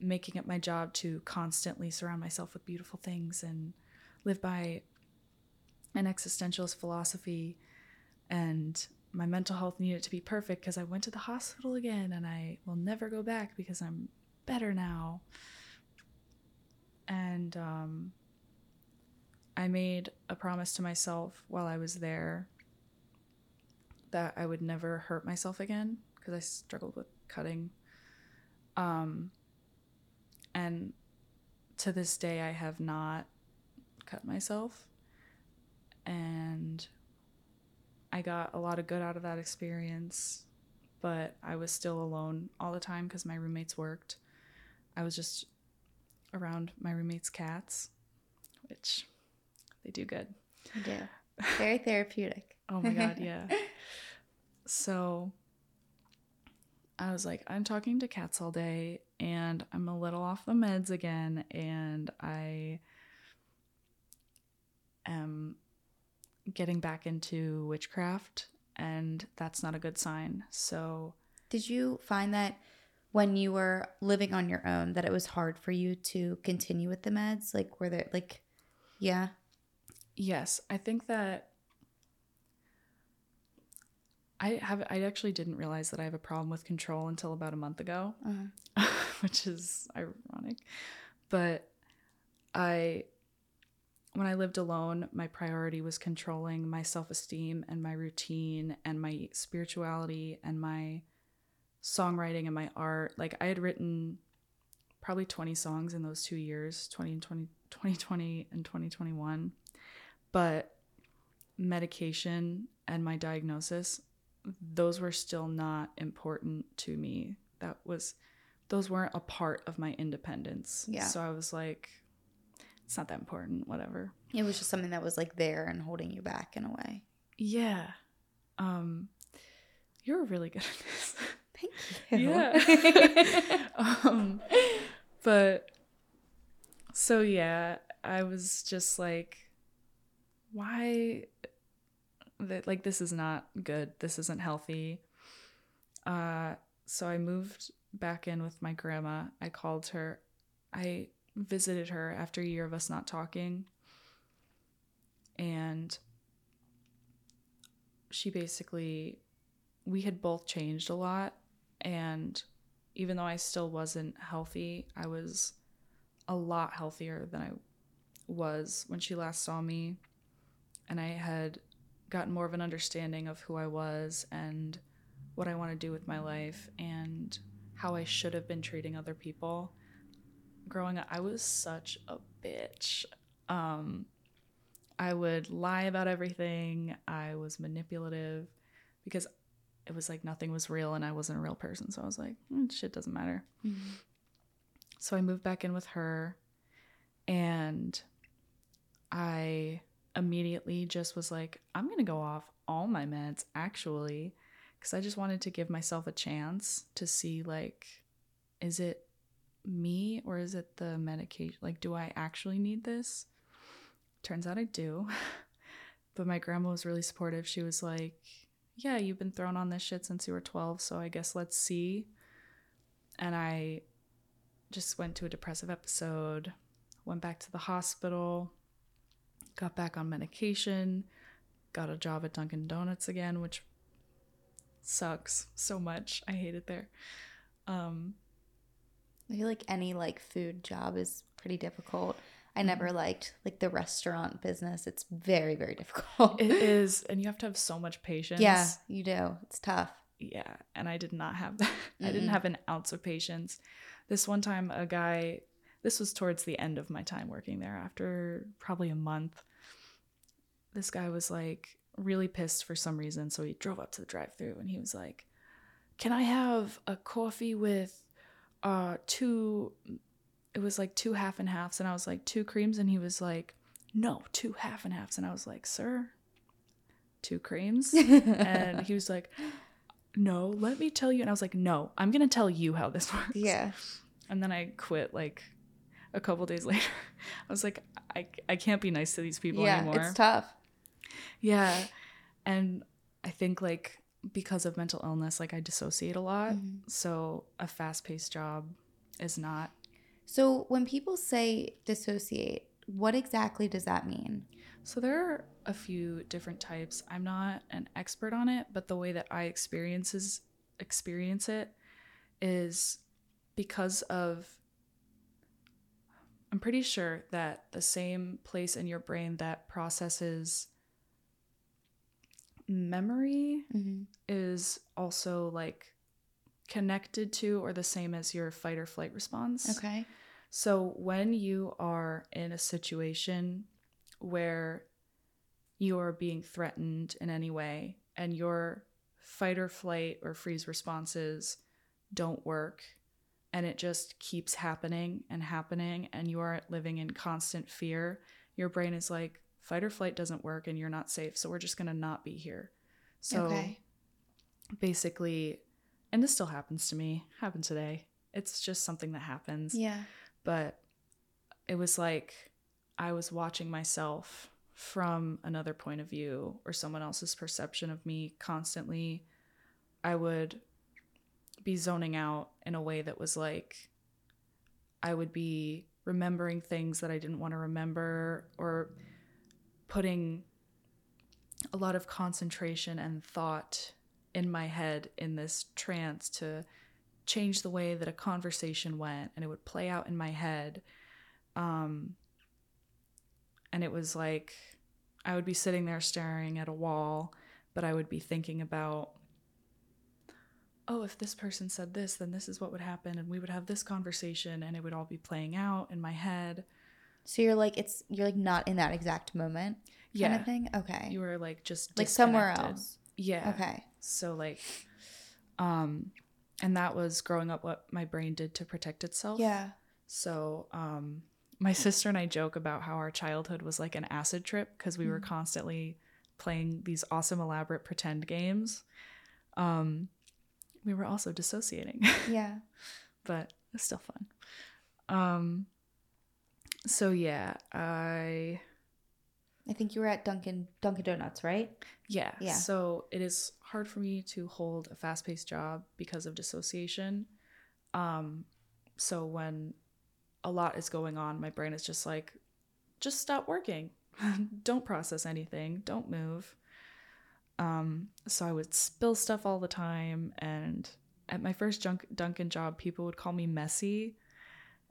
[SPEAKER 1] making it my job to constantly surround myself with beautiful things and live by an existentialist philosophy and my mental health needed to be perfect because I went to the hospital again and I will never go back because I'm better now. And um, I made a promise to myself while I was there that I would never hurt myself again because I struggled with cutting. Um, and to this day, I have not cut myself. And I got a lot of good out of that experience, but I was still alone all the time because my roommates worked. I was just around my roommates' cats, which they do good.
[SPEAKER 2] They do. Very therapeutic.
[SPEAKER 1] oh my God, yeah. So I was like, I'm talking to cats all day and I'm a little off the meds again and I am getting back into witchcraft and that's not a good sign. So
[SPEAKER 2] did you find that when you were living on your own that it was hard for you to continue with the meds? Like, were there, like, yeah.
[SPEAKER 1] Yes, I think that I have I actually didn't realize that I have a problem with control until about a month ago,
[SPEAKER 2] Uh-huh.
[SPEAKER 1] which is ironic. But I when I lived alone, my priority was controlling my self-esteem and my routine and my spirituality and my songwriting and my art. Like I had written probably 20 songs in those 2 years, 20 and 20 2020 and 2021. But medication and my diagnosis those were still not important to me that was those weren't a part of my independence
[SPEAKER 2] Yeah.
[SPEAKER 1] so i was like it's not that important whatever
[SPEAKER 2] It was just something that was like there and holding you back in a way.
[SPEAKER 1] yeah um you're really good at this
[SPEAKER 2] Thank you.
[SPEAKER 1] yeah um but so yeah i was just like why that like this is not good. This isn't healthy. Uh so i moved back in with my grandma. I called her. I visited her after a year of us not talking. And she basically we had both changed a lot. And even though I still wasn't healthy, I was a lot healthier than I was when she last saw me. And I had gotten more of an understanding of who I was and what I want to do with my life and how I should have been treating other people. Growing up, I was such a bitch. Um, I would lie about everything. I was manipulative because it was like nothing was real and I wasn't a real person. So I was like, "Mm, shit doesn't matter.
[SPEAKER 2] Mhm.
[SPEAKER 1] So I moved back in with her and I immediately just was like, I'm going to go off all my meds actually because I just wanted to give myself a chance to see like is it me or is it the medication? Like do I actually need this? Turns out I do. but my grandma was really supportive. She was like, yeah, you've been thrown on this shit since you were 12, so I guess let's see. And I just went to a depressive episode, went back to the hospital, got back on medication, got a job at Dunkin' Donuts again, which sucks so much. I hate it there. Um,
[SPEAKER 2] I feel like any like food job is pretty difficult. I
[SPEAKER 1] Mm-hmm.
[SPEAKER 2] never liked like the restaurant business. It's very, very difficult.
[SPEAKER 1] it is, and you have to have so much patience.
[SPEAKER 2] yeah, you do. It's tough.
[SPEAKER 1] yeah and i did not have that i didn't have an ounce of patience this one time a guy this was towards the end of my time working there after probably a month. This guy was like really pissed for some reason so he drove up to the drive-through and he was like can i have a coffee with uh two it was like two half and halves and i was like two creams? And he was like no two half and halves. And i was like sir two creams? And he was like no let me tell you. And i was like no i'm gonna tell you how this works.
[SPEAKER 2] Yeah.
[SPEAKER 1] and then i quit like a couple days later i was like i, I can't be nice to these people
[SPEAKER 2] yeah,
[SPEAKER 1] anymore
[SPEAKER 2] it's tough.
[SPEAKER 1] yeah and i think like because of mental illness like i dissociate a lot
[SPEAKER 2] Mhm.
[SPEAKER 1] so a fast-paced job is not
[SPEAKER 2] So when people say dissociate, what exactly does that mean?
[SPEAKER 1] So there are a few different types. I'm not an expert on it, but the way that I experiences experience it is because of I'm pretty sure that the same place in your brain that processes memory
[SPEAKER 2] Mm-hmm.
[SPEAKER 1] is also like connected to or the same as your fight or flight response.
[SPEAKER 2] Okay.
[SPEAKER 1] So when you are in a situation where you are being threatened in any way and your fight or flight or freeze responses don't work and it just keeps happening and happening and you are living in constant fear, your brain is like fight or flight doesn't work and you're not safe, so we're just going to not be here. So
[SPEAKER 2] okay.
[SPEAKER 1] basically and this still happens to me, happened today. It's just something that happens
[SPEAKER 2] Yeah.
[SPEAKER 1] but it was like I was watching myself from another point of view or someone else's perception of me constantly. I would be zoning out in a way that was like I would be remembering things that I didn't want to remember or putting a lot of concentration and thought in my head in this trance to change the way that a conversation went and it would play out in my head. Um and it was like I would be sitting there staring at a wall but I would be thinking about oh, if this person said this, then this is what would happen. And we would have this conversation and it would all be playing out in my head.
[SPEAKER 2] So you're like, it's, you're like not in that exact moment
[SPEAKER 1] Yeah.
[SPEAKER 2] kind of thing? Okay.
[SPEAKER 1] You were like just
[SPEAKER 2] like somewhere else.
[SPEAKER 1] Yeah.
[SPEAKER 2] Okay.
[SPEAKER 1] So like, um, and that was growing up what my brain did to protect itself.
[SPEAKER 2] Yeah.
[SPEAKER 1] So, um, my sister and I joke about how our childhood was like an acid trip because we were
[SPEAKER 2] Mhm.
[SPEAKER 1] constantly playing these awesome, elaborate pretend games. Um, we were also dissociating.
[SPEAKER 2] Yeah.
[SPEAKER 1] but it's still fun. Um so yeah, I
[SPEAKER 2] I think you were at Dunkin' Dunkin' Donuts, right?
[SPEAKER 1] yeah,
[SPEAKER 2] Yeah.
[SPEAKER 1] So it is hard for me to hold a fast-paced job because of dissociation. Um so when a lot is going on, my brain is just like just stop working. don't process anything. Don't move. Um so I would spill stuff all the time and at my first junk Dunkin' job, people would call me messy,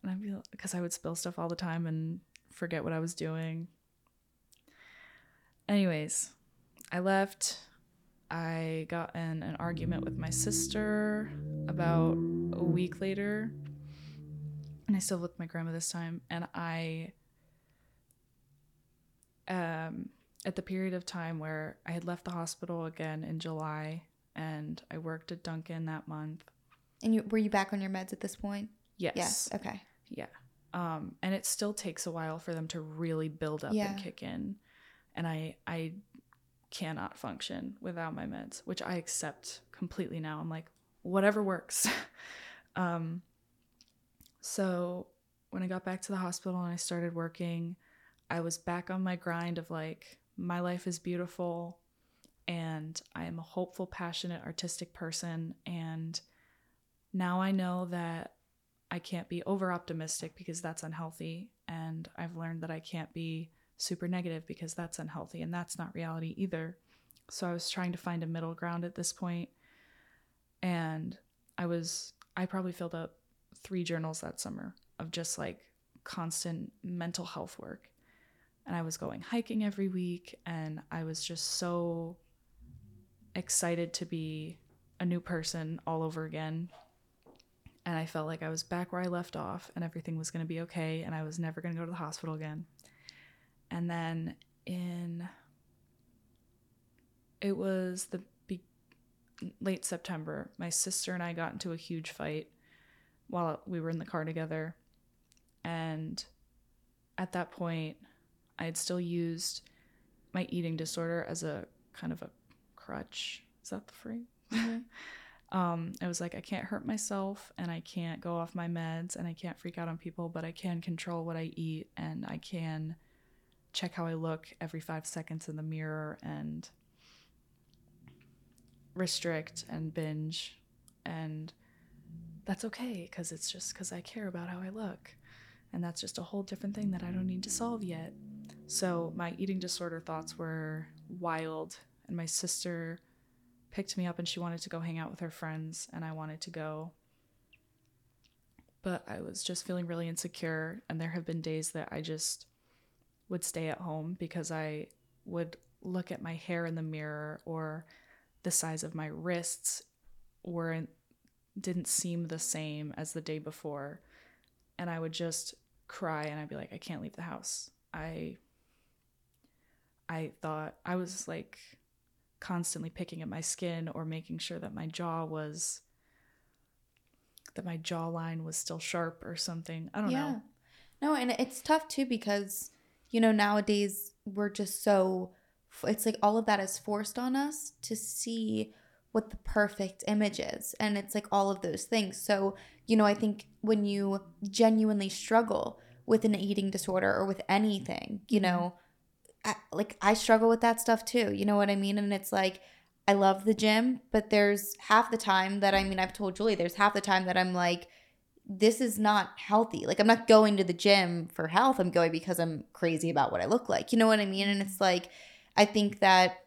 [SPEAKER 1] and I'd be because I would spill stuff all the time and forget what I was doing. Anyways, I left. I got in an argument with my sister about a week later, and I still live with my grandma this time. And I, um, at the period of time where I had left the hospital again in July, and I worked at Dunkin' that month.
[SPEAKER 2] And you were you back on your meds at this point?
[SPEAKER 1] Yes.
[SPEAKER 2] Yes. Okay.
[SPEAKER 1] Yeah. Um, and it still takes a while for them to really build up
[SPEAKER 2] Yeah.
[SPEAKER 1] and kick in. And I I cannot function without my meds, which I accept completely now. I'm like, whatever works. um so when I got back to the hospital and I started working, I was back on my grind of like, my life is beautiful and I am a hopeful, passionate, artistic person. And now I know that I can't be over optimistic because that's unhealthy. And I've learned that I can't be super negative because that's unhealthy and that's not reality either. So I was trying to find a middle ground at this point. And I was, I probably filled up three journals that summer of just like constant mental health work. And I was going hiking every week and I was just so excited to be a new person all over again and I felt like I was back where I left off and everything was going to be okay and I was never going to go to the hospital again. And then in it was the be- late September, my sister and I got into a huge fight while we were in the car together. And at that point, I had still used my eating disorder as a kind of a crutch. Is that the phrase?
[SPEAKER 2] Mhm.
[SPEAKER 1] um, I was like, I can't hurt myself and I can't go off my meds and I can't freak out on people, but I can control what I eat and I can check how I look every five seconds in the mirror and restrict and binge. And that's okay because it's just because I care about how I look. And that's just a whole different thing that I don't need to solve yet. So my eating disorder thoughts were wild. And my sister picked me up and she wanted to go hang out with her friends and I wanted to go. But I was just feeling really insecure and there have been days that I just would stay at home because I would look at my hair in the mirror or the size of my wrists weren't didn't seem the same as the day before and I would just cry and I'd be like I can't leave the house. I I thought I was like constantly picking at my skin or making sure that my jaw was that my jawline was still sharp or something. I don't
[SPEAKER 2] yeah.
[SPEAKER 1] know.
[SPEAKER 2] No, and it's tough too because you know nowadays we're just so it's like all of that is forced on us to see what the perfect image is and it's like all of those things. So, you know, I think when you genuinely struggle with an eating disorder or with anything, you
[SPEAKER 1] Mhm.
[SPEAKER 2] know, Like I struggle with that stuff too. You know what I mean? And it's like I love the gym, but there's half the time that I mean, I've told Julie, there's half the time that I'm like, this is not healthy. Like, I'm not going to the gym for health. I'm going because I'm crazy about what I look like. You know what I mean? And it's like, I think that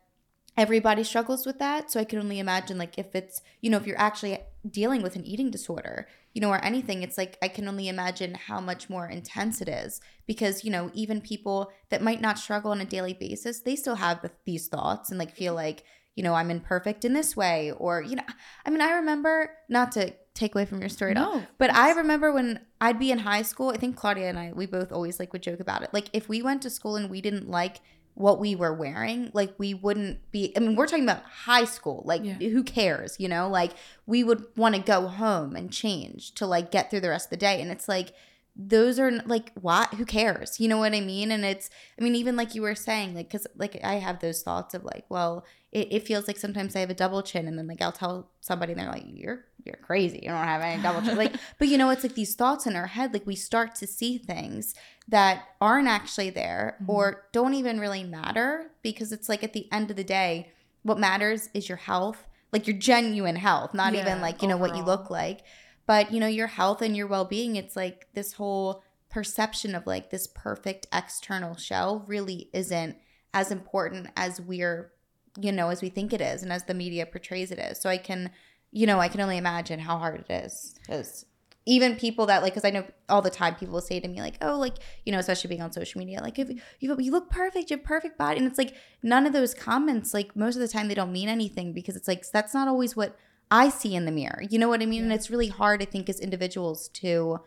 [SPEAKER 2] everybody struggles with that. So I can only imagine, like, if it's, you know, if you're actually dealing with an eating disorder, you know, or anything, it's like I can only imagine how much more intense it is because, you know, even people that might not struggle on a daily basis, they still have the, these thoughts and like feel mm-hmm. like, you know, I'm imperfect in this way. Or, you know, I mean, I remember not to take away from your story at all, but I remember when I'd be in high school, I think Claudia and I, we both always like would joke about it. Like if we went to school and we didn't like what we were wearing, like we wouldn't be, I mean, we're talking about high school. Like
[SPEAKER 1] Yeah.
[SPEAKER 2] who cares, you know? Like we would want to go home and change to like get through the rest of the day. And it's like, those are like what who cares you know what i mean and it's i mean even like you were saying like because like i have those thoughts of like well it, it feels like sometimes i have a double chin and then like i'll tell somebody and they're like you're you're crazy you don't have any double chin like but you know it's like these thoughts in our head like we start to see things that aren't actually there
[SPEAKER 1] Mhm.
[SPEAKER 2] or don't even really matter because it's like at the end of the day what matters is your health like your genuine health not
[SPEAKER 1] Yeah,
[SPEAKER 2] even like you know what you look like. But you know your health and your well-being it's like this whole perception of like this perfect external shell really isn't as important as we're you know as we think it is and as the media portrays it is. So i can you know i can only imagine how hard it is because even people that like because i know all the time people will say to me like oh like you know especially being on social media like if you, you look perfect you have perfect body and it's like none of those comments like most of the time they don't mean anything because it's like that's not always what I see in the mirror. You know what I mean? And it's really hard, I think, as individuals to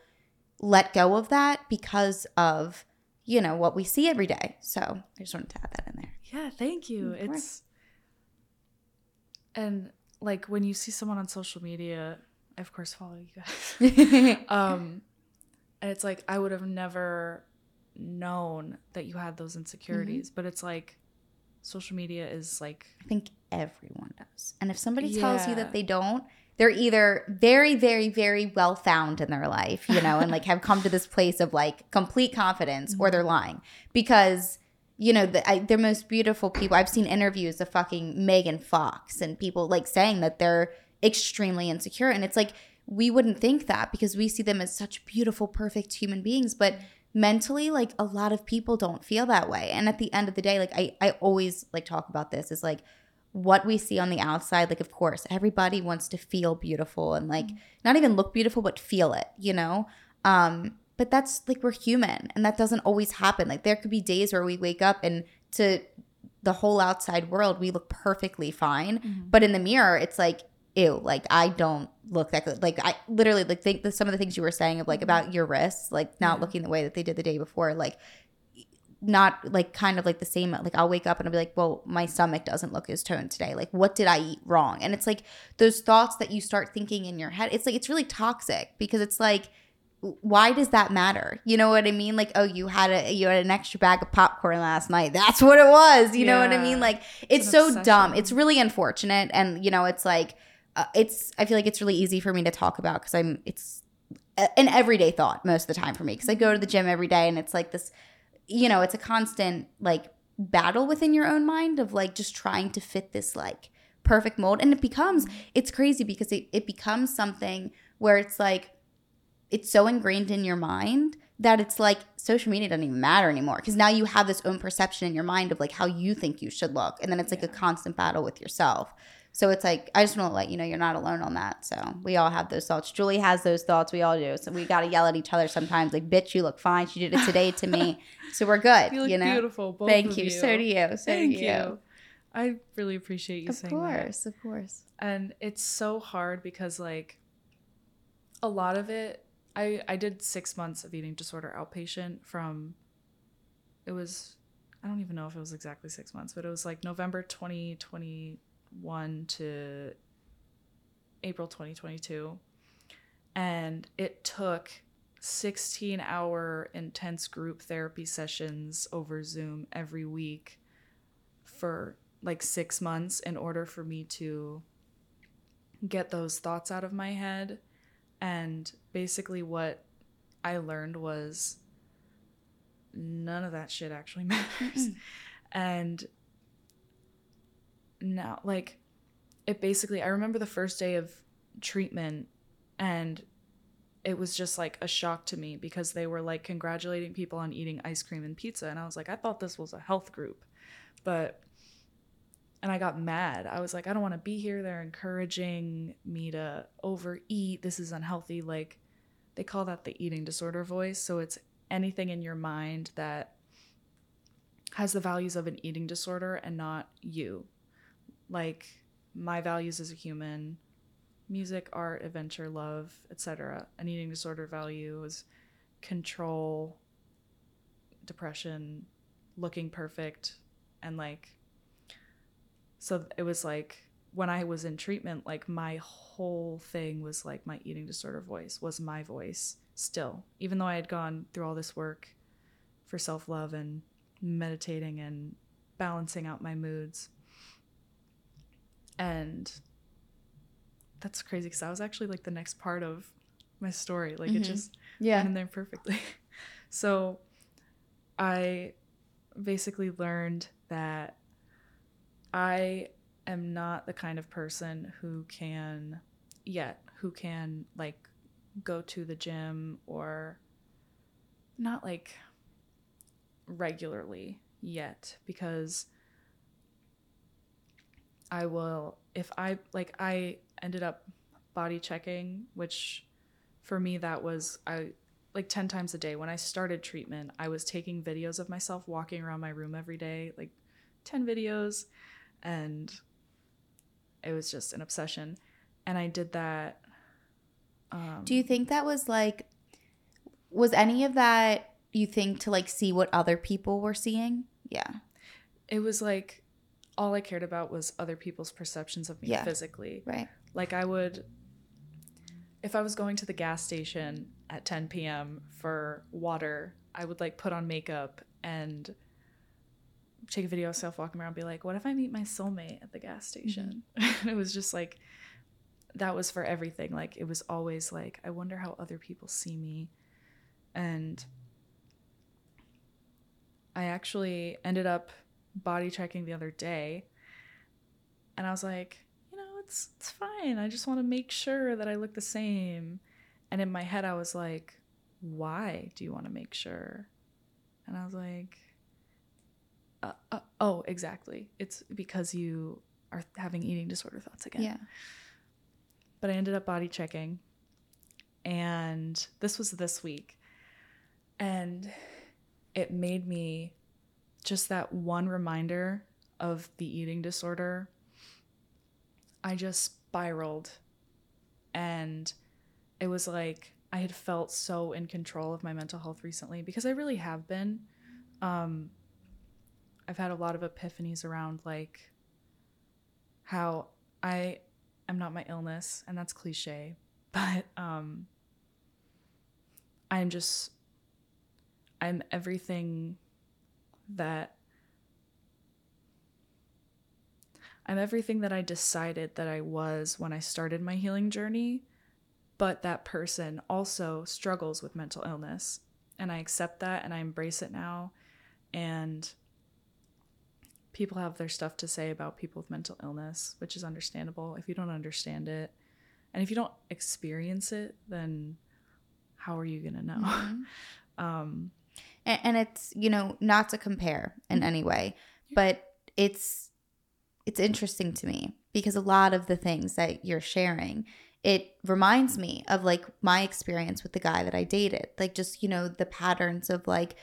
[SPEAKER 2] let go of that because of, you know, what we see every day. So I just wanted to add that in there.
[SPEAKER 1] Yeah, thank you. It's and like when you see someone on social media, I of course follow you guys. um and it's like I would have never known that you had those insecurities, but it's like social media is like
[SPEAKER 2] I think everyone does. And if somebody tells you that they don't, they're either very, very, very well found in their life, you know, and like have come to this place of like complete confidence, or they're lying because. You know, the, I, they're most beautiful people. I've seen interviews of fucking Megan Fox and people like saying that they're extremely insecure. And it's like, we wouldn't think that because we see them as such beautiful, perfect human beings. But mentally, like a lot of people don't feel that way. And at the end of the day, like I, I always like talk about this is like what we see on the outside. Like, of course, everybody wants to feel beautiful and like not even look beautiful, but feel it, you know? Um, but that's like we're human and that doesn't always happen. Like there could be days where we wake up and to the whole outside world, we look perfectly fine. But in the mirror, it's like, ew, like I don't look that good. Like I literally like think that some of the things you were saying of like mm-hmm. about your wrists, like not
[SPEAKER 1] Yeah.
[SPEAKER 2] looking the way that they did the day before, like not like kind of like the same like I'll wake up and I'll be like, well, my stomach doesn't look as toned today. Like what did I eat wrong? And it's like those thoughts that you start thinking in your head. It's like it's really toxic because it's like why does that matter? You know what I mean? Like, oh, you had a you had an extra bag of popcorn last night. That's what it was. You know what I mean? Like, it's,
[SPEAKER 1] an
[SPEAKER 2] so
[SPEAKER 1] obsession.
[SPEAKER 2] dumb. It's really unfortunate, and you know, it's like, uh, it's. I feel like it's really easy for me to talk about because I'm. It's an everyday thought most of the time for me because I go to the gym every day, and it's like this. You know, it's a constant like battle within your own mind of like just trying to fit this like perfect mold, and it becomes. It's crazy because it, it becomes something where it's like it's so ingrained in your mind that it's like social media doesn't even matter anymore because now you have this own perception in your mind of like how you think you should look and then it's like a constant battle with yourself so it's like i just want to let you know you're not alone on that. So we all have those thoughts. Julie has those thoughts. We all do. So we got to yell at each other sometimes like bitch you look fine. She did it today to me. So we're good
[SPEAKER 1] You look
[SPEAKER 2] you know?
[SPEAKER 1] beautiful.
[SPEAKER 2] Thank
[SPEAKER 1] of
[SPEAKER 2] you. so do you. So
[SPEAKER 1] Thank
[SPEAKER 2] do
[SPEAKER 1] you.
[SPEAKER 2] you,
[SPEAKER 1] I really appreciate you
[SPEAKER 2] of
[SPEAKER 1] saying that.
[SPEAKER 2] course of course.
[SPEAKER 1] And it's so hard because like a lot of it I I did 6 months of eating disorder outpatient from it was I don't even know if it was exactly 6 months, but it was like November 2021 to April 2022. And it took 16 hour intense group therapy sessions over Zoom every week for like six months in order for me to get those thoughts out of my head. And basically, what I learned was none of that shit actually matters. And now, like, it basically I remember the first day of treatment and it was just like a shock to me because they were like congratulating people on eating ice cream and pizza and I was like I thought this was a health group. But and I got mad. I was like I don't want to be here. They're encouraging me to overeat. This is unhealthy like they call that the eating disorder voice. So it's anything in your mind that has the values of an eating disorder and not you. Like my values as a human, music, art, adventure, love, etc. An eating disorder value is control, depression, looking perfect, and like so it was like when I was in treatment, like my whole thing was like my eating disorder voice was my voice still, even though I had gone through all this work for self love and meditating and balancing out my moods. And that's crazy because that was actually like the next part of my story. Like
[SPEAKER 2] Mhm.
[SPEAKER 1] it just
[SPEAKER 2] Yeah.
[SPEAKER 1] went in there perfectly. so I basically learned that I am not the kind of person who can yet who can like go to the gym or not like regularly yet because I will if I like I ended up body checking which for me that was I like 10 times a day when I started treatment I was taking videos of myself walking around my room every day like 10 videos and it was just an obsession and I did that um
[SPEAKER 2] Do you think that was like was any of that you think to like see what other people were seeing? Yeah.
[SPEAKER 1] it was like all I cared about was other people's perceptions of me
[SPEAKER 2] Yeah.
[SPEAKER 1] physically
[SPEAKER 2] Right.
[SPEAKER 1] Like I would if I was going to the gas station at 10 p.m. for water, I would like put on makeup and take a video of myself walking around and be like, what if I meet my soulmate at the gas mm-hmm. station? and it was just like that was for everything. Like it was always like, I wonder how other people see me. And I actually ended up body checking the other day and I was like, you know, it's it's fine. I just want to make sure that I look the same. And in my head I was like, why do you want to make sure? And I was like, uh, uh, oh, exactly. It's because you are having eating disorder thoughts again
[SPEAKER 2] Yeah.
[SPEAKER 1] but I ended up body checking. And this was this week. And it made me just that one reminder of the eating disorder. I just spiraled. And it was like I had felt so in control of my mental health recently because I really have been. Um, I've had a lot of epiphanies around like how I am not my illness, and that's cliche, but um, I'm just I'm everything that I'm everything that I decided that I was when I started my healing journey, but that person also struggles with mental illness. And I accept that and I embrace it now. And people have their stuff to say about people with mental illness, which is understandable if you don't understand it. And if you don't experience it, then how are you going to know?
[SPEAKER 2] Mhm.
[SPEAKER 1] Um,
[SPEAKER 2] and, and it's you know not to compare in
[SPEAKER 1] Mhm.
[SPEAKER 2] any way but it's it's interesting to me because a lot of the things that you're sharing it reminds me of like my experience with the guy that i dated like just you know the patterns of like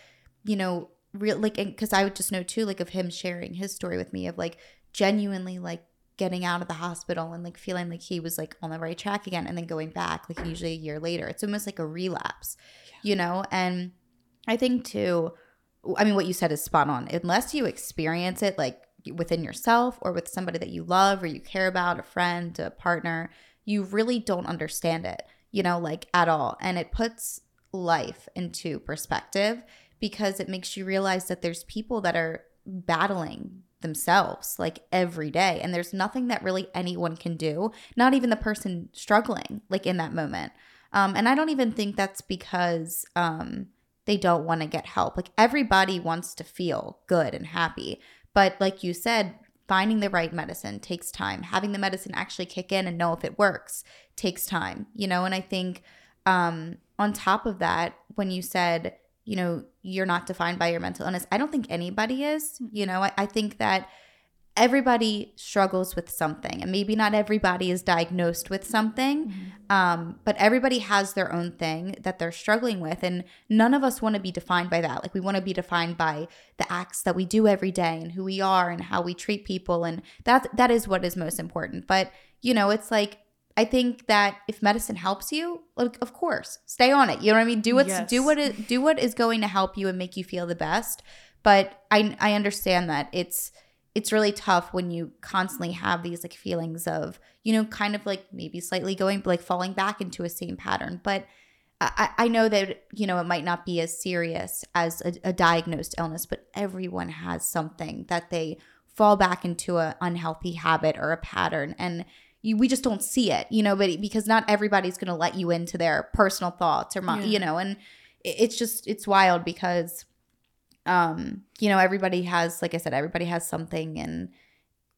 [SPEAKER 2] you know real like because i would just know too like of him sharing his story with me of like genuinely like getting out of the hospital and like feeling like he was like on the right track again and then going back like usually a year later. It's almost like a relapse you know and i think too i mean what you said is spot on. Unless you experience it like within yourself or with somebody that you love or you care about a friend a partner you really don't understand it you know like at all. And it puts life into perspective because it makes you realize that there's people that are battling themselves like every day. And there's nothing that really anyone can do not even the person struggling like in that moment. Um, and i don't even think that's because um, they don't want to get help like everybody wants to feel good and happy but like you said finding the right medicine takes time. Having the medicine actually kick in and know if it works takes time, you know? And I think um, on top of that, when you said, you know, you're not defined by your mental illness, I don't think anybody is. You know, I, I think that everybody struggles with something and maybe not everybody is diagnosed with something mm-hmm. um, but everybody has their own thing that they're struggling with and none of us want to be defined by that like we want to be defined by the acts that we do every day and who we are and how we treat people and that that is what is most important but you know it's like I think that if medicine helps you, like of course, stay on it. You know what I mean? Do what's yes. do what do what is going to help you and make you feel the best. But I I understand that it's it's really tough when you constantly have these like feelings of you know kind of like maybe slightly going like falling back into a same pattern but i, I know that you know it might not be as serious as a, a diagnosed illness but everyone has something that they fall back into an unhealthy habit or a pattern and you, we just don't see it you know but because not everybody's going to let you into their personal thoughts or yeah. you know and it's just it's wild because um you know everybody has like i said everybody has something. And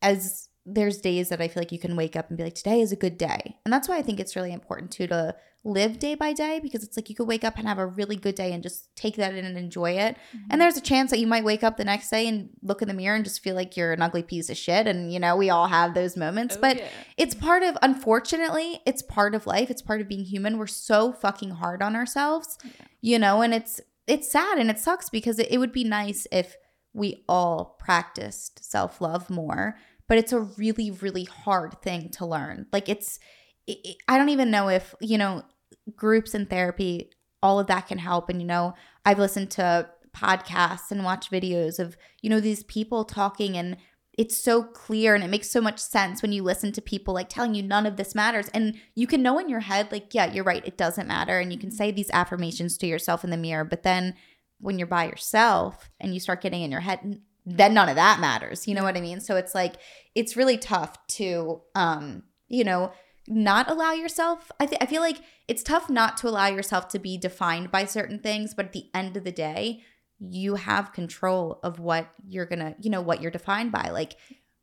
[SPEAKER 2] as there's days that i feel like you can wake up and be like today is a good day. And that's why i think it's really important too to live day by day because it's like you could wake up and have a really good day and just take that in and enjoy it. Mm-hmm. and there's a chance that you might wake up the next day and look in the mirror and just feel like you're an ugly piece of shit. And you know we all have those moments. Oh, but yeah. it's part of unfortunately it's part of life. It's part of being human. We're so fucking hard on ourselves yeah. you know and it's it's sad and it sucks because it, it would be nice if we all practiced self love more, but it's a really, really hard thing to learn. Like, it's, it, I don't even know if, you know, groups and therapy, all of that can help. And, you know, I've listened to podcasts and watched videos of, you know, these people talking and it's so clear and it makes so much sense when you listen to people like telling you none of this matters. And you can know in your head like yeah you're right it doesn't matter. And you can say these affirmations to yourself in the mirror but then when you're by yourself and you start getting in your head then none of that matters. You know what i mean? So it's like it's really tough to um you know not allow yourself I, th- I feel like it's tough not to allow yourself to be defined by certain things but at the end of the day you have control of what you're gonna you know what you're defined by like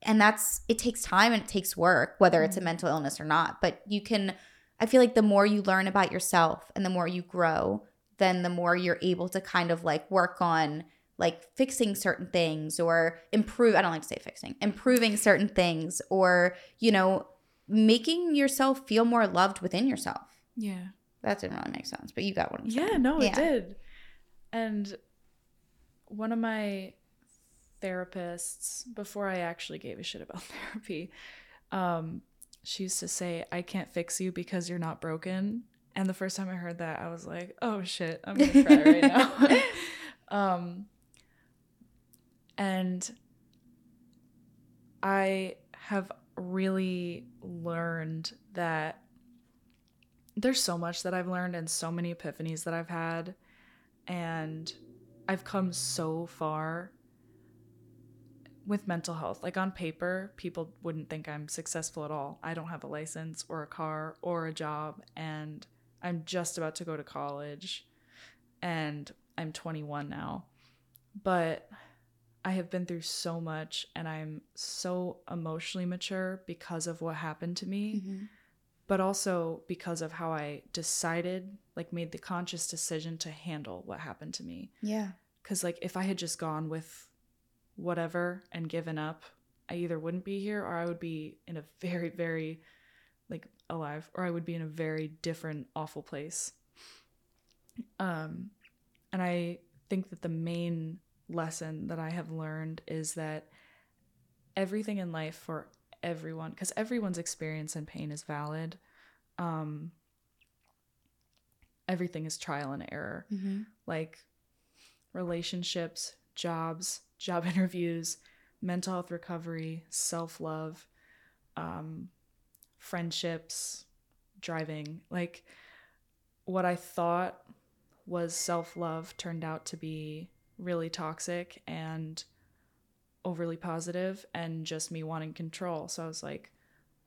[SPEAKER 2] and that's it takes time and it takes work whether it's a mm-hmm. mental illness or not but you can i feel like the more you learn about yourself and the more you grow then the more you're able to kind of like work on like fixing certain things or improve i don't like to say fixing improving certain things or you know making yourself feel more loved within yourself
[SPEAKER 1] yeah
[SPEAKER 2] that didn't really make sense but you got what i'm
[SPEAKER 1] saying
[SPEAKER 2] yeah
[SPEAKER 1] no yeah. it did and one of my therapists before I actually gave a shit about therapy, um, she used to say, "I can't fix you because you're not broken." And the first time I heard that, I was like, "Oh shit, I'm gonna cry right now." um, and I have really learned that there's so much that I've learned and so many epiphanies that I've had, and I've come so far with mental health. Like on paper, people wouldn't think I'm successful at all. I don't have a license or a car or a job, and I'm just about to go to college, and I'm 21 now. But I have been through so much, and I'm so emotionally mature because of what happened to me. Mm-hmm but also because of how I decided, like, made the conscious decision to handle what happened to me.
[SPEAKER 2] Yeah.
[SPEAKER 1] Because, like, if I had just gone with whatever and given up, I either wouldn't be here or I would be in a very, very, like, alive, or I would be in a very different, awful place. Um, and I think that the main lesson that I have learned is that everything in life for everyone because everyone's experience and pain is valid. Um everything is trial and error. Mm-hmm. like relationships jobs job interviews mental health recovery self-love um friendships driving. Like what i thought was self-love turned out to be really toxic and overly positive and just me wanting control. So I was like,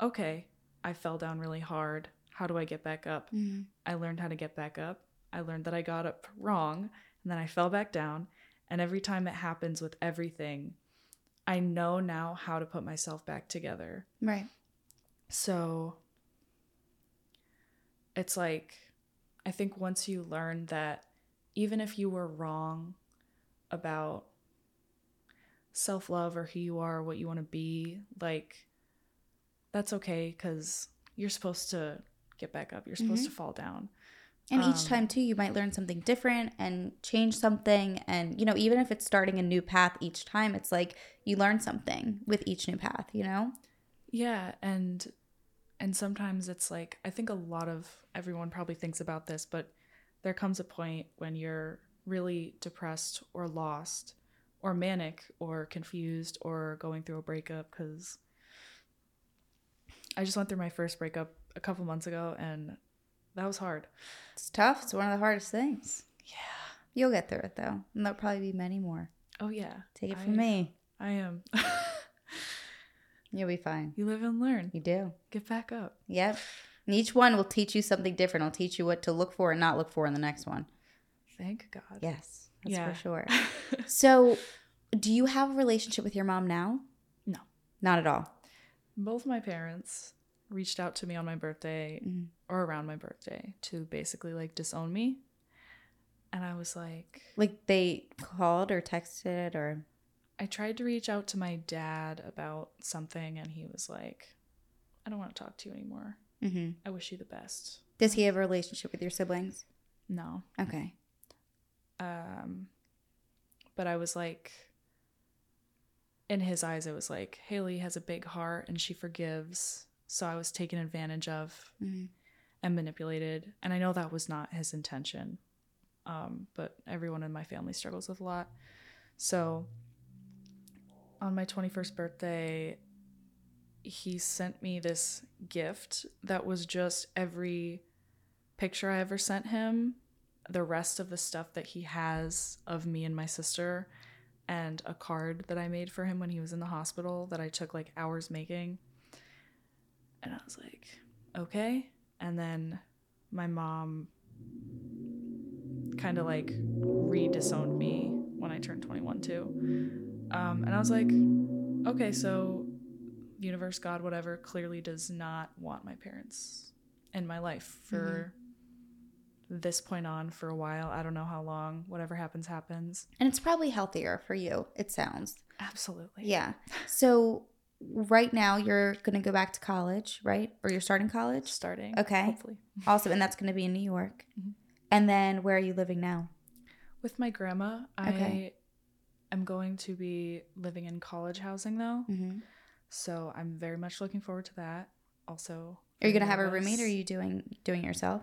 [SPEAKER 1] okay, I fell down really hard. How do I get back up? Mm-hmm. I learned how to get back up. I learned that I got up wrong and then I fell back down. And every time it happens with everything, I know now how to put myself back together.
[SPEAKER 2] Right.
[SPEAKER 1] So it's like, I think once you learn that even if you were wrong about self love or who you are, what you want to be, like, that's okay because you're supposed to get back up. You're supposed
[SPEAKER 2] Mhm.
[SPEAKER 1] to fall down.
[SPEAKER 2] And each
[SPEAKER 1] Um,
[SPEAKER 2] time too, you might learn something different and change something. And you know, even if it's starting a new path each time, it's like you learn something with each new path. You know.
[SPEAKER 1] Yeah, and and sometimes it's like I think a lot of everyone probably thinks about this, but there comes a point when you're really depressed or lost or manic or confused or going through a breakup cuz I just went through my first breakup a couple months ago and that was hard.
[SPEAKER 2] It's tough. It's one of the hardest things.
[SPEAKER 1] Yeah.
[SPEAKER 2] You'll get through it though, and there'll probably be many more.
[SPEAKER 1] Oh yeah.
[SPEAKER 2] Take it
[SPEAKER 1] I-
[SPEAKER 2] from me.
[SPEAKER 1] I am.
[SPEAKER 2] You'll be fine.
[SPEAKER 1] you live and learn.
[SPEAKER 2] You do.
[SPEAKER 1] Get back up.
[SPEAKER 2] Yep. And each one will teach you something different. It'll teach you what to look for and not look for in the next one.
[SPEAKER 1] Thank God.
[SPEAKER 2] Yes, that's
[SPEAKER 1] Yeah.
[SPEAKER 2] for sure. So, do you have a relationship with your mom now?
[SPEAKER 1] No.
[SPEAKER 2] Not at all.
[SPEAKER 1] both my parents reached out to me on my birthday
[SPEAKER 2] Mhm.
[SPEAKER 1] or around my birthday to basically like disown me and i was like
[SPEAKER 2] Like they called or texted or.
[SPEAKER 1] i tried to reach out to my dad about something and he was like i don't want to talk to you anymore
[SPEAKER 2] hmm
[SPEAKER 1] i wish you the best
[SPEAKER 2] Does he have a relationship with your siblings?
[SPEAKER 1] no
[SPEAKER 2] Okay.
[SPEAKER 1] Um but i was like in his eyes it was like hayley has a big heart and she forgives so i was taken advantage of
[SPEAKER 2] hmm
[SPEAKER 1] and manipulated. And I know that was not his intention. Um, but everyone in my family struggles with a lot. So on my 21st birthday, he sent me this gift that was just every picture I ever sent him, the rest of the stuff that he has of me and my sister, and a card that I made for him when he was in the hospital that I took like hours making. And I was like, okay. And then my mom kind of like re disowned me when I turned 21 too. Um, and I was like, okay, so universe, God, whatever, clearly does not want my parents in my life for this point on for a while. I don't know how long. Whatever happens, happens.
[SPEAKER 2] And it's probably healthier for you, it sounds.
[SPEAKER 1] Absolutely.
[SPEAKER 2] Yeah. So, right now you're going to go back to college, right? Or you're starting college?
[SPEAKER 1] Starting.
[SPEAKER 2] Okay.
[SPEAKER 1] Hopefully.
[SPEAKER 2] Awesome. And that's going to be in New York.
[SPEAKER 1] Mhm.
[SPEAKER 2] And then where are you living now?
[SPEAKER 1] With my grandma,
[SPEAKER 2] Okay.
[SPEAKER 1] I am going to be living in college housing though.
[SPEAKER 2] Mm-hmm.
[SPEAKER 1] So I'm very much looking forward to that. Also,
[SPEAKER 2] Are you going to have a roommate or are you doing doing it yourself?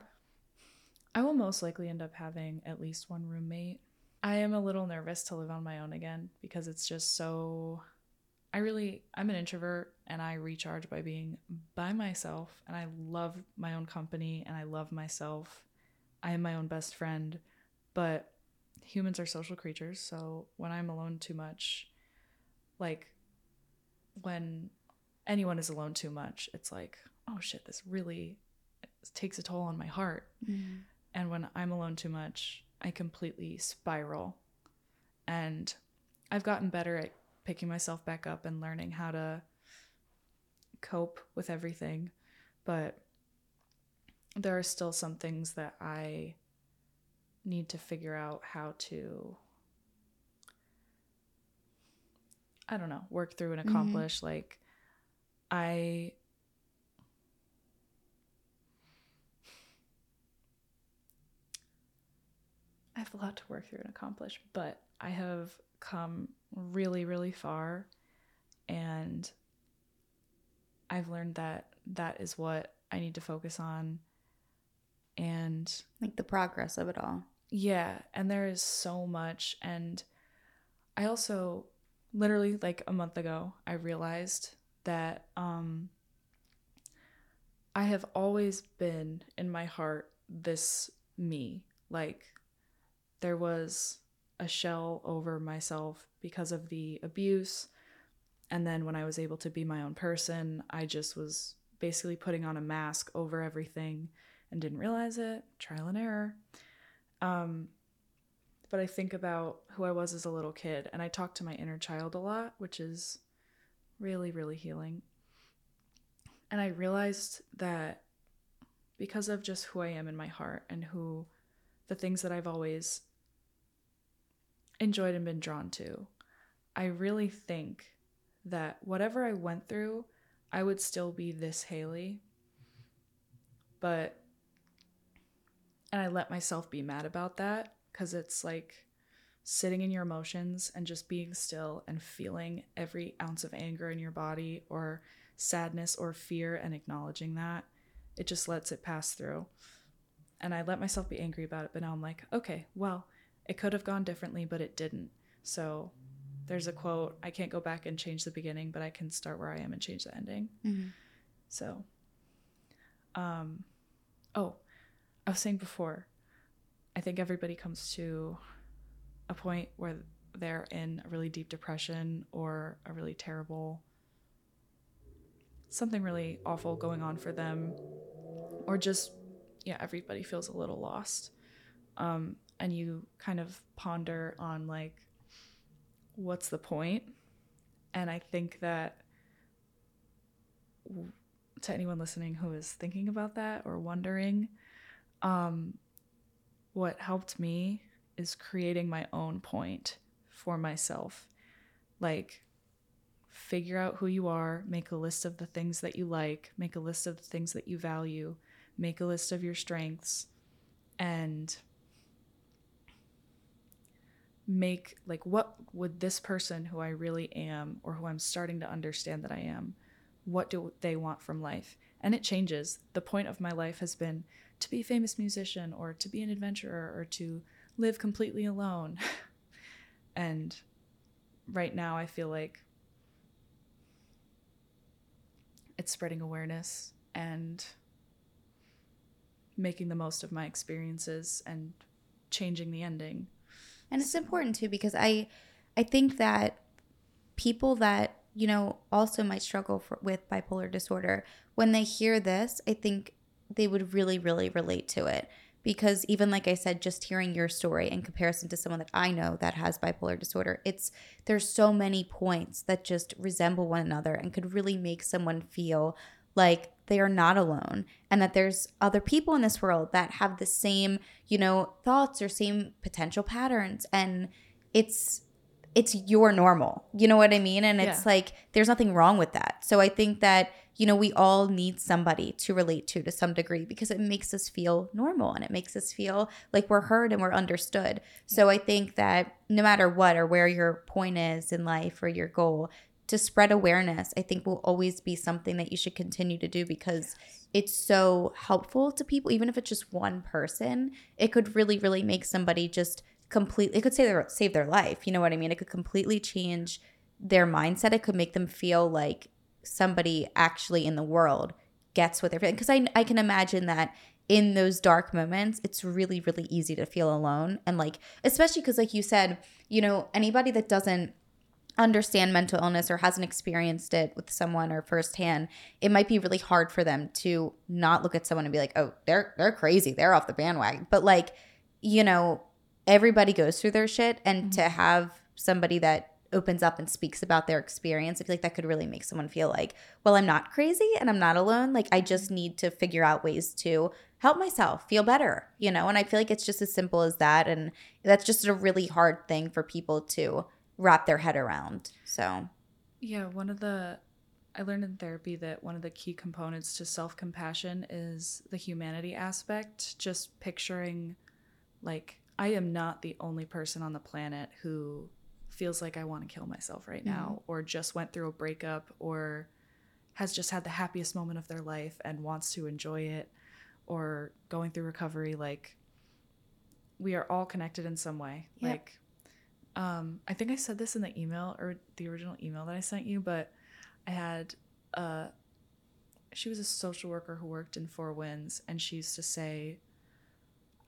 [SPEAKER 1] I will most likely end up having at least one roommate. I am a little nervous to live on my own again because it's just so. I really, I'm an introvert and I recharge by being by myself. And I love my own company and I love myself. I am my own best friend. But humans are social creatures. So when I'm alone too much, like when anyone is alone too much, it's like, oh shit, this really takes a toll on my heart. Mm-hmm. And when I'm alone too much, I completely spiral. And I've gotten better at picking myself back up and learning how to cope with everything. But there are still some things that I need to figure out how to, I don't know, work through and
[SPEAKER 2] Mhm.
[SPEAKER 1] accomplish. Like, I I have a lot to work through and accomplish, but I have come really, really far. And I've learned that that is what I need to focus on. And
[SPEAKER 2] Like the progress of it all.
[SPEAKER 1] yeah, and there is so much. And I also, literally, like a month ago, I realized that um, I have always been in my heart this me. Like, there was a shell over myself because of the abuse. And then when I was able to be my own person, I just was basically putting on a mask over everything and didn't realize it. Trial and error. Um, but I think about who I was as a little kid and I talk to my inner child a lot, which is really, really healing. And I realized that because of just who I am in my heart and who the things that I've always enjoyed and been drawn to, I really think that whatever I went through, I would still be this Hayley. But, and I let myself be mad about that because it's like sitting in your emotions and just being still and feeling every ounce of anger in your body or sadness or fear and acknowledging that. It just lets it pass through. And I let myself be angry about it, but now I'm like, okay, well, it could have gone differently, but it didn't. So there's a quote I can't go back and change the beginning, but I can start where I am and change the ending. Mm-hmm. So, um, oh, I was saying before, I think everybody comes to a point where they're in a really deep depression or a really terrible something really awful going on for them or just yeah everybody feels a little lost um, and you kind of ponder on like what's the point? and i think that to anyone listening who is thinking about that or wondering um, what helped me is creating my own point for myself. Like, figure out who you are, make a list of the things that you like, make a list of the things that you value, make a list of your strengths, and make like what would this person who I really am or who I'm starting to understand that I am, what do they want from life? And it changes. The point of my life has been to be a famous musician or to be an adventurer or to live completely alone. and right now, I feel like it's spreading awareness and making the most of my experiences and changing the ending.
[SPEAKER 2] And it's important too because I I think that people that you know also might struggle for, with bipolar disorder when they hear this, I think they would really really relate to it. Because even like I said, just hearing your story in comparison to someone that I know that has bipolar disorder, it's there's so many points that just resemble one another and could really make someone feel like they are not alone and that there's other people in this world that have the same, you know, thoughts or same potential patterns and it's it's your normal. You know what I mean? And it's yeah. like there's nothing wrong with that. So I think that you know, we all need somebody to relate to to some degree because it makes us feel normal and it makes us feel like we're heard and we're understood. So I think that no matter what or where your point is in life or your goal, to spread awareness, I think will always be something that you should continue to do because it's so helpful to people. Even if it's just one person, it could really, really make somebody just completely, it could save their, save their life. You know what I mean? It could completely change their mindset. It could make them feel like somebody actually in the world gets what they're feeling. Because I, I can imagine that in those dark moments, it's really, really easy to feel alone. And like, especially because, like you said, you know, anybody that doesn't understand mental illness or hasn't experienced it with someone or firsthand, it might be really hard for them to not look at someone and be like, oh, they're they're crazy. They're off the bandwagon. But like, you know, everybody goes through their shit. And mm-hmm. to have somebody that opens up and speaks about their experience, I feel like that could really make someone feel like, well, I'm not crazy and I'm not alone. Like, I just need to figure out ways to help myself feel better, you know? And I feel like it's just as simple as that. And that's just a really hard thing for people to wrap their head around. So,
[SPEAKER 1] yeah, one of the, I learned in therapy that one of the key components to self compassion is the humanity aspect, just picturing like, I am not the only person on the planet who feels like I want to kill myself right now, mm-hmm. or just went through a breakup, or has just had the happiest moment of their life and wants to enjoy it, or going through recovery. Like, we are all connected in some way. Yep. Like, um, I think I said this in the email or the original email that I sent you, but I had uh she was a social worker who worked in Four Winds, and she used to say,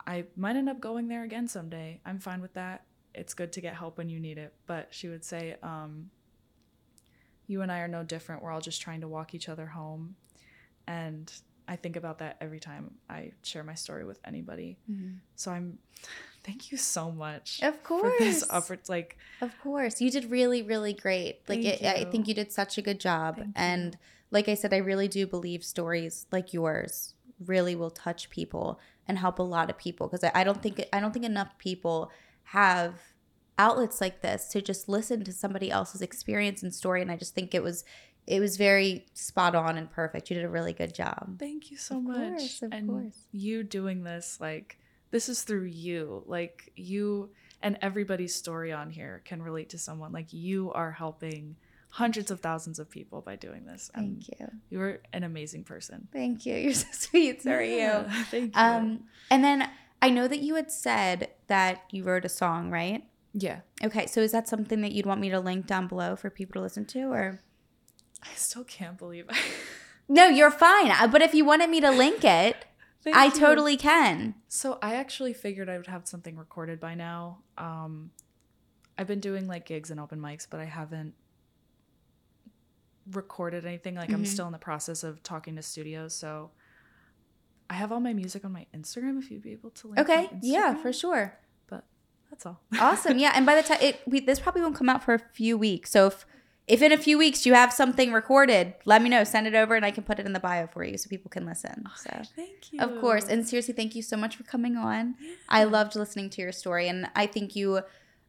[SPEAKER 1] I might end up going there again someday. I'm fine with that it's good to get help when you need it. But she would say, um, you and I are no different. We're all just trying to walk each other home. And I think about that every time I share my story with anybody. Mm-hmm. So I'm thank you so much
[SPEAKER 2] Of course.
[SPEAKER 1] for this offer. Like
[SPEAKER 2] Of course. You did really, really great. Like, it, I think you did such a good job.
[SPEAKER 1] Thank you.
[SPEAKER 2] and like I said, I really do believe stories like yours really will touch people and help a lot of people because I, I don't think I don't think enough people have outlets like this to just listen to somebody else's experience and story and I just think it was it was very spot on and perfect. You did a really good job.
[SPEAKER 1] thank you so
[SPEAKER 2] Of
[SPEAKER 1] much.
[SPEAKER 2] course, of
[SPEAKER 1] and
[SPEAKER 2] course.
[SPEAKER 1] you doing this, like this is through you. Like you and everybody's story on here can relate to someone. Like you are helping hundreds of thousands of people by doing this. And
[SPEAKER 2] Thank you.
[SPEAKER 1] You're an amazing person.
[SPEAKER 2] Thank you. You're so sweet. So are you.
[SPEAKER 1] Thank you.
[SPEAKER 2] Um, and then I know that you had said that you wrote a song, right?
[SPEAKER 1] yeah.
[SPEAKER 2] Okay, so is that something that you'd want me to link down below for people to listen to, or?
[SPEAKER 1] I still can't believe
[SPEAKER 2] No, you're fine. But if you wanted me to link it,
[SPEAKER 1] Thank
[SPEAKER 2] I
[SPEAKER 1] you.
[SPEAKER 2] totally can.
[SPEAKER 1] So I actually figured I would have something recorded by now. Um, I've been doing like gigs and open mics, but I haven't recorded anything. Like I'm
[SPEAKER 2] Mhm.
[SPEAKER 1] still in the process of talking to studios. So I have all my music on my Instagram. If you'd be able to link.
[SPEAKER 2] It.
[SPEAKER 1] Okay,
[SPEAKER 2] yeah, for sure.
[SPEAKER 1] But that's all.
[SPEAKER 2] Awesome, yeah. And by the time it, we, this probably won't come out for a few weeks. So if if in a few weeks you have something recorded, let me know. Send it over, and I can put it in the bio for you so people can listen. Oh, so.
[SPEAKER 1] Thank you.
[SPEAKER 2] Of course. And seriously, thank you so much for coming on. I loved listening to your story and I think you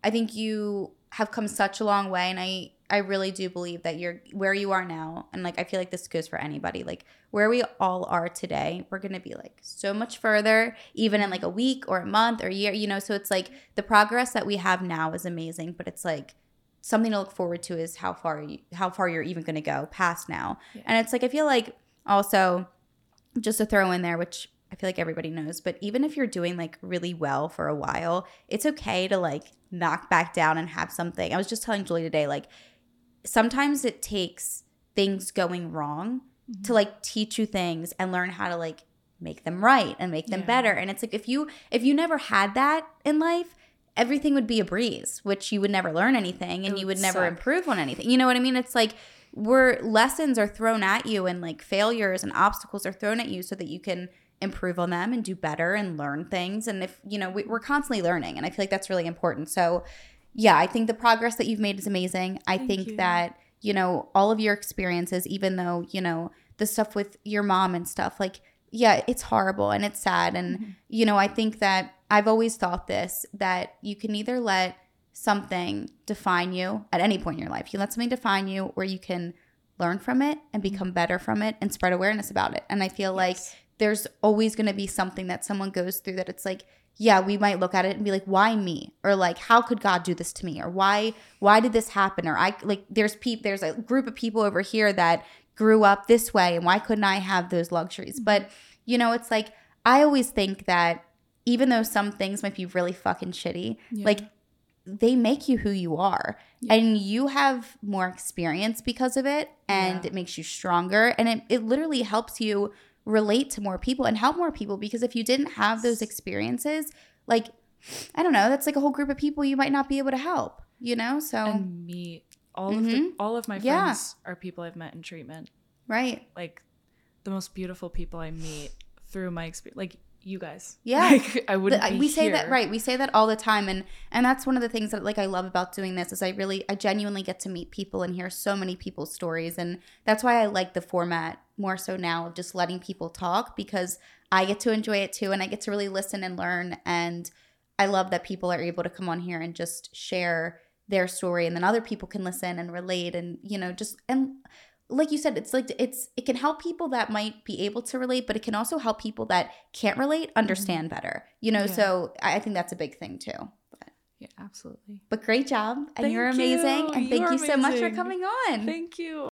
[SPEAKER 2] I think you have come such a long way and I I really do believe that you're where you are now and like I feel like this goes for anybody. Like where we all are today, we're going to be like so much further even in like a week or a month or a year, you know, so it's like the progress that we have now is amazing, but it's like something to look forward to is how far you, how far you're even going to go past now.
[SPEAKER 1] Yeah.
[SPEAKER 2] And it's like I feel like also just to throw in there, which I feel like everybody knows, but even if you're doing like really well for a while, it's okay to like knock back down and have something. I was just telling Julie today, like sometimes it takes things going wrong to mm-hmm. like teach you things and learn how to like make them right and make them
[SPEAKER 1] Yeah.
[SPEAKER 2] better. And it's like if you if you never had that in life, everything would be a breeze, which you would never learn anything and
[SPEAKER 1] It
[SPEAKER 2] you
[SPEAKER 1] would
[SPEAKER 2] would never
[SPEAKER 1] suck.
[SPEAKER 2] improve on anything. You know what I mean? It's like where lessons are thrown at you and like failures and obstacles are thrown at you so that you can improve on them and do better and learn things. And if, you know, we, we're constantly learning. And I feel like that's really important. So, yeah, I think the progress that you've made is amazing. I
[SPEAKER 1] Thank
[SPEAKER 2] think
[SPEAKER 1] you.
[SPEAKER 2] that, you know, all of your experiences, even though, you know, the stuff with your mom and stuff, like, yeah, it's horrible and it's sad. And,
[SPEAKER 1] Mhm.
[SPEAKER 2] you know, I think that I've always thought this that you can either let something define you at any point in your life. You let something define you, or you can learn from it and become better from it and spread awareness about it. And I feel like there's always going to be something that someone goes through that it's like, yeah, we might look at it and be like, why me? Or like, how could God do this to me? Or why, why did this happen? Or I like, there's peop, there's a group of people over here that grew up this way, and why couldn't I have those luxuries? Mm-hmm. But you know, it's like I always think that even though some things might be really fucking shitty,
[SPEAKER 1] Yeah.
[SPEAKER 2] like they make you who you are
[SPEAKER 1] Yeah.
[SPEAKER 2] and you have more experience because of it and
[SPEAKER 1] Yeah.
[SPEAKER 2] it makes you stronger and it, it literally helps you relate to more people and help more people because if you didn't have those experiences like i don't know that's like a whole group of people you might not be able to help you know so
[SPEAKER 1] and meet all of the,
[SPEAKER 2] Mhm.
[SPEAKER 1] all of my
[SPEAKER 2] Yeah.
[SPEAKER 1] friends are people I've met in treatment.
[SPEAKER 2] right
[SPEAKER 1] Like the most beautiful people I meet through my experience. Like you guys.
[SPEAKER 2] Yeah.
[SPEAKER 1] Like, I wouldn't.
[SPEAKER 2] The- we say that right we say that all the time and and that's one of the things that like i love about doing this is i really i genuinely get to meet people and hear so many people's stories and that's why i like the format more so now of just letting people talk because i get to enjoy it too and i get to really listen and learn and i love that people are able to come on here and just share their story and then other people can listen and relate and you know just and like you said it's like it's it can help people that might be able to relate but it can also help people that can't relate understand better you know
[SPEAKER 1] Mm-hmm. Yeah.
[SPEAKER 2] so i think that's a big thing too but,
[SPEAKER 1] Yeah, absolutely.
[SPEAKER 2] but great job and
[SPEAKER 1] Thank
[SPEAKER 2] you're amazing
[SPEAKER 1] you.
[SPEAKER 2] and thank
[SPEAKER 1] are
[SPEAKER 2] you so much for coming on
[SPEAKER 1] Thank you.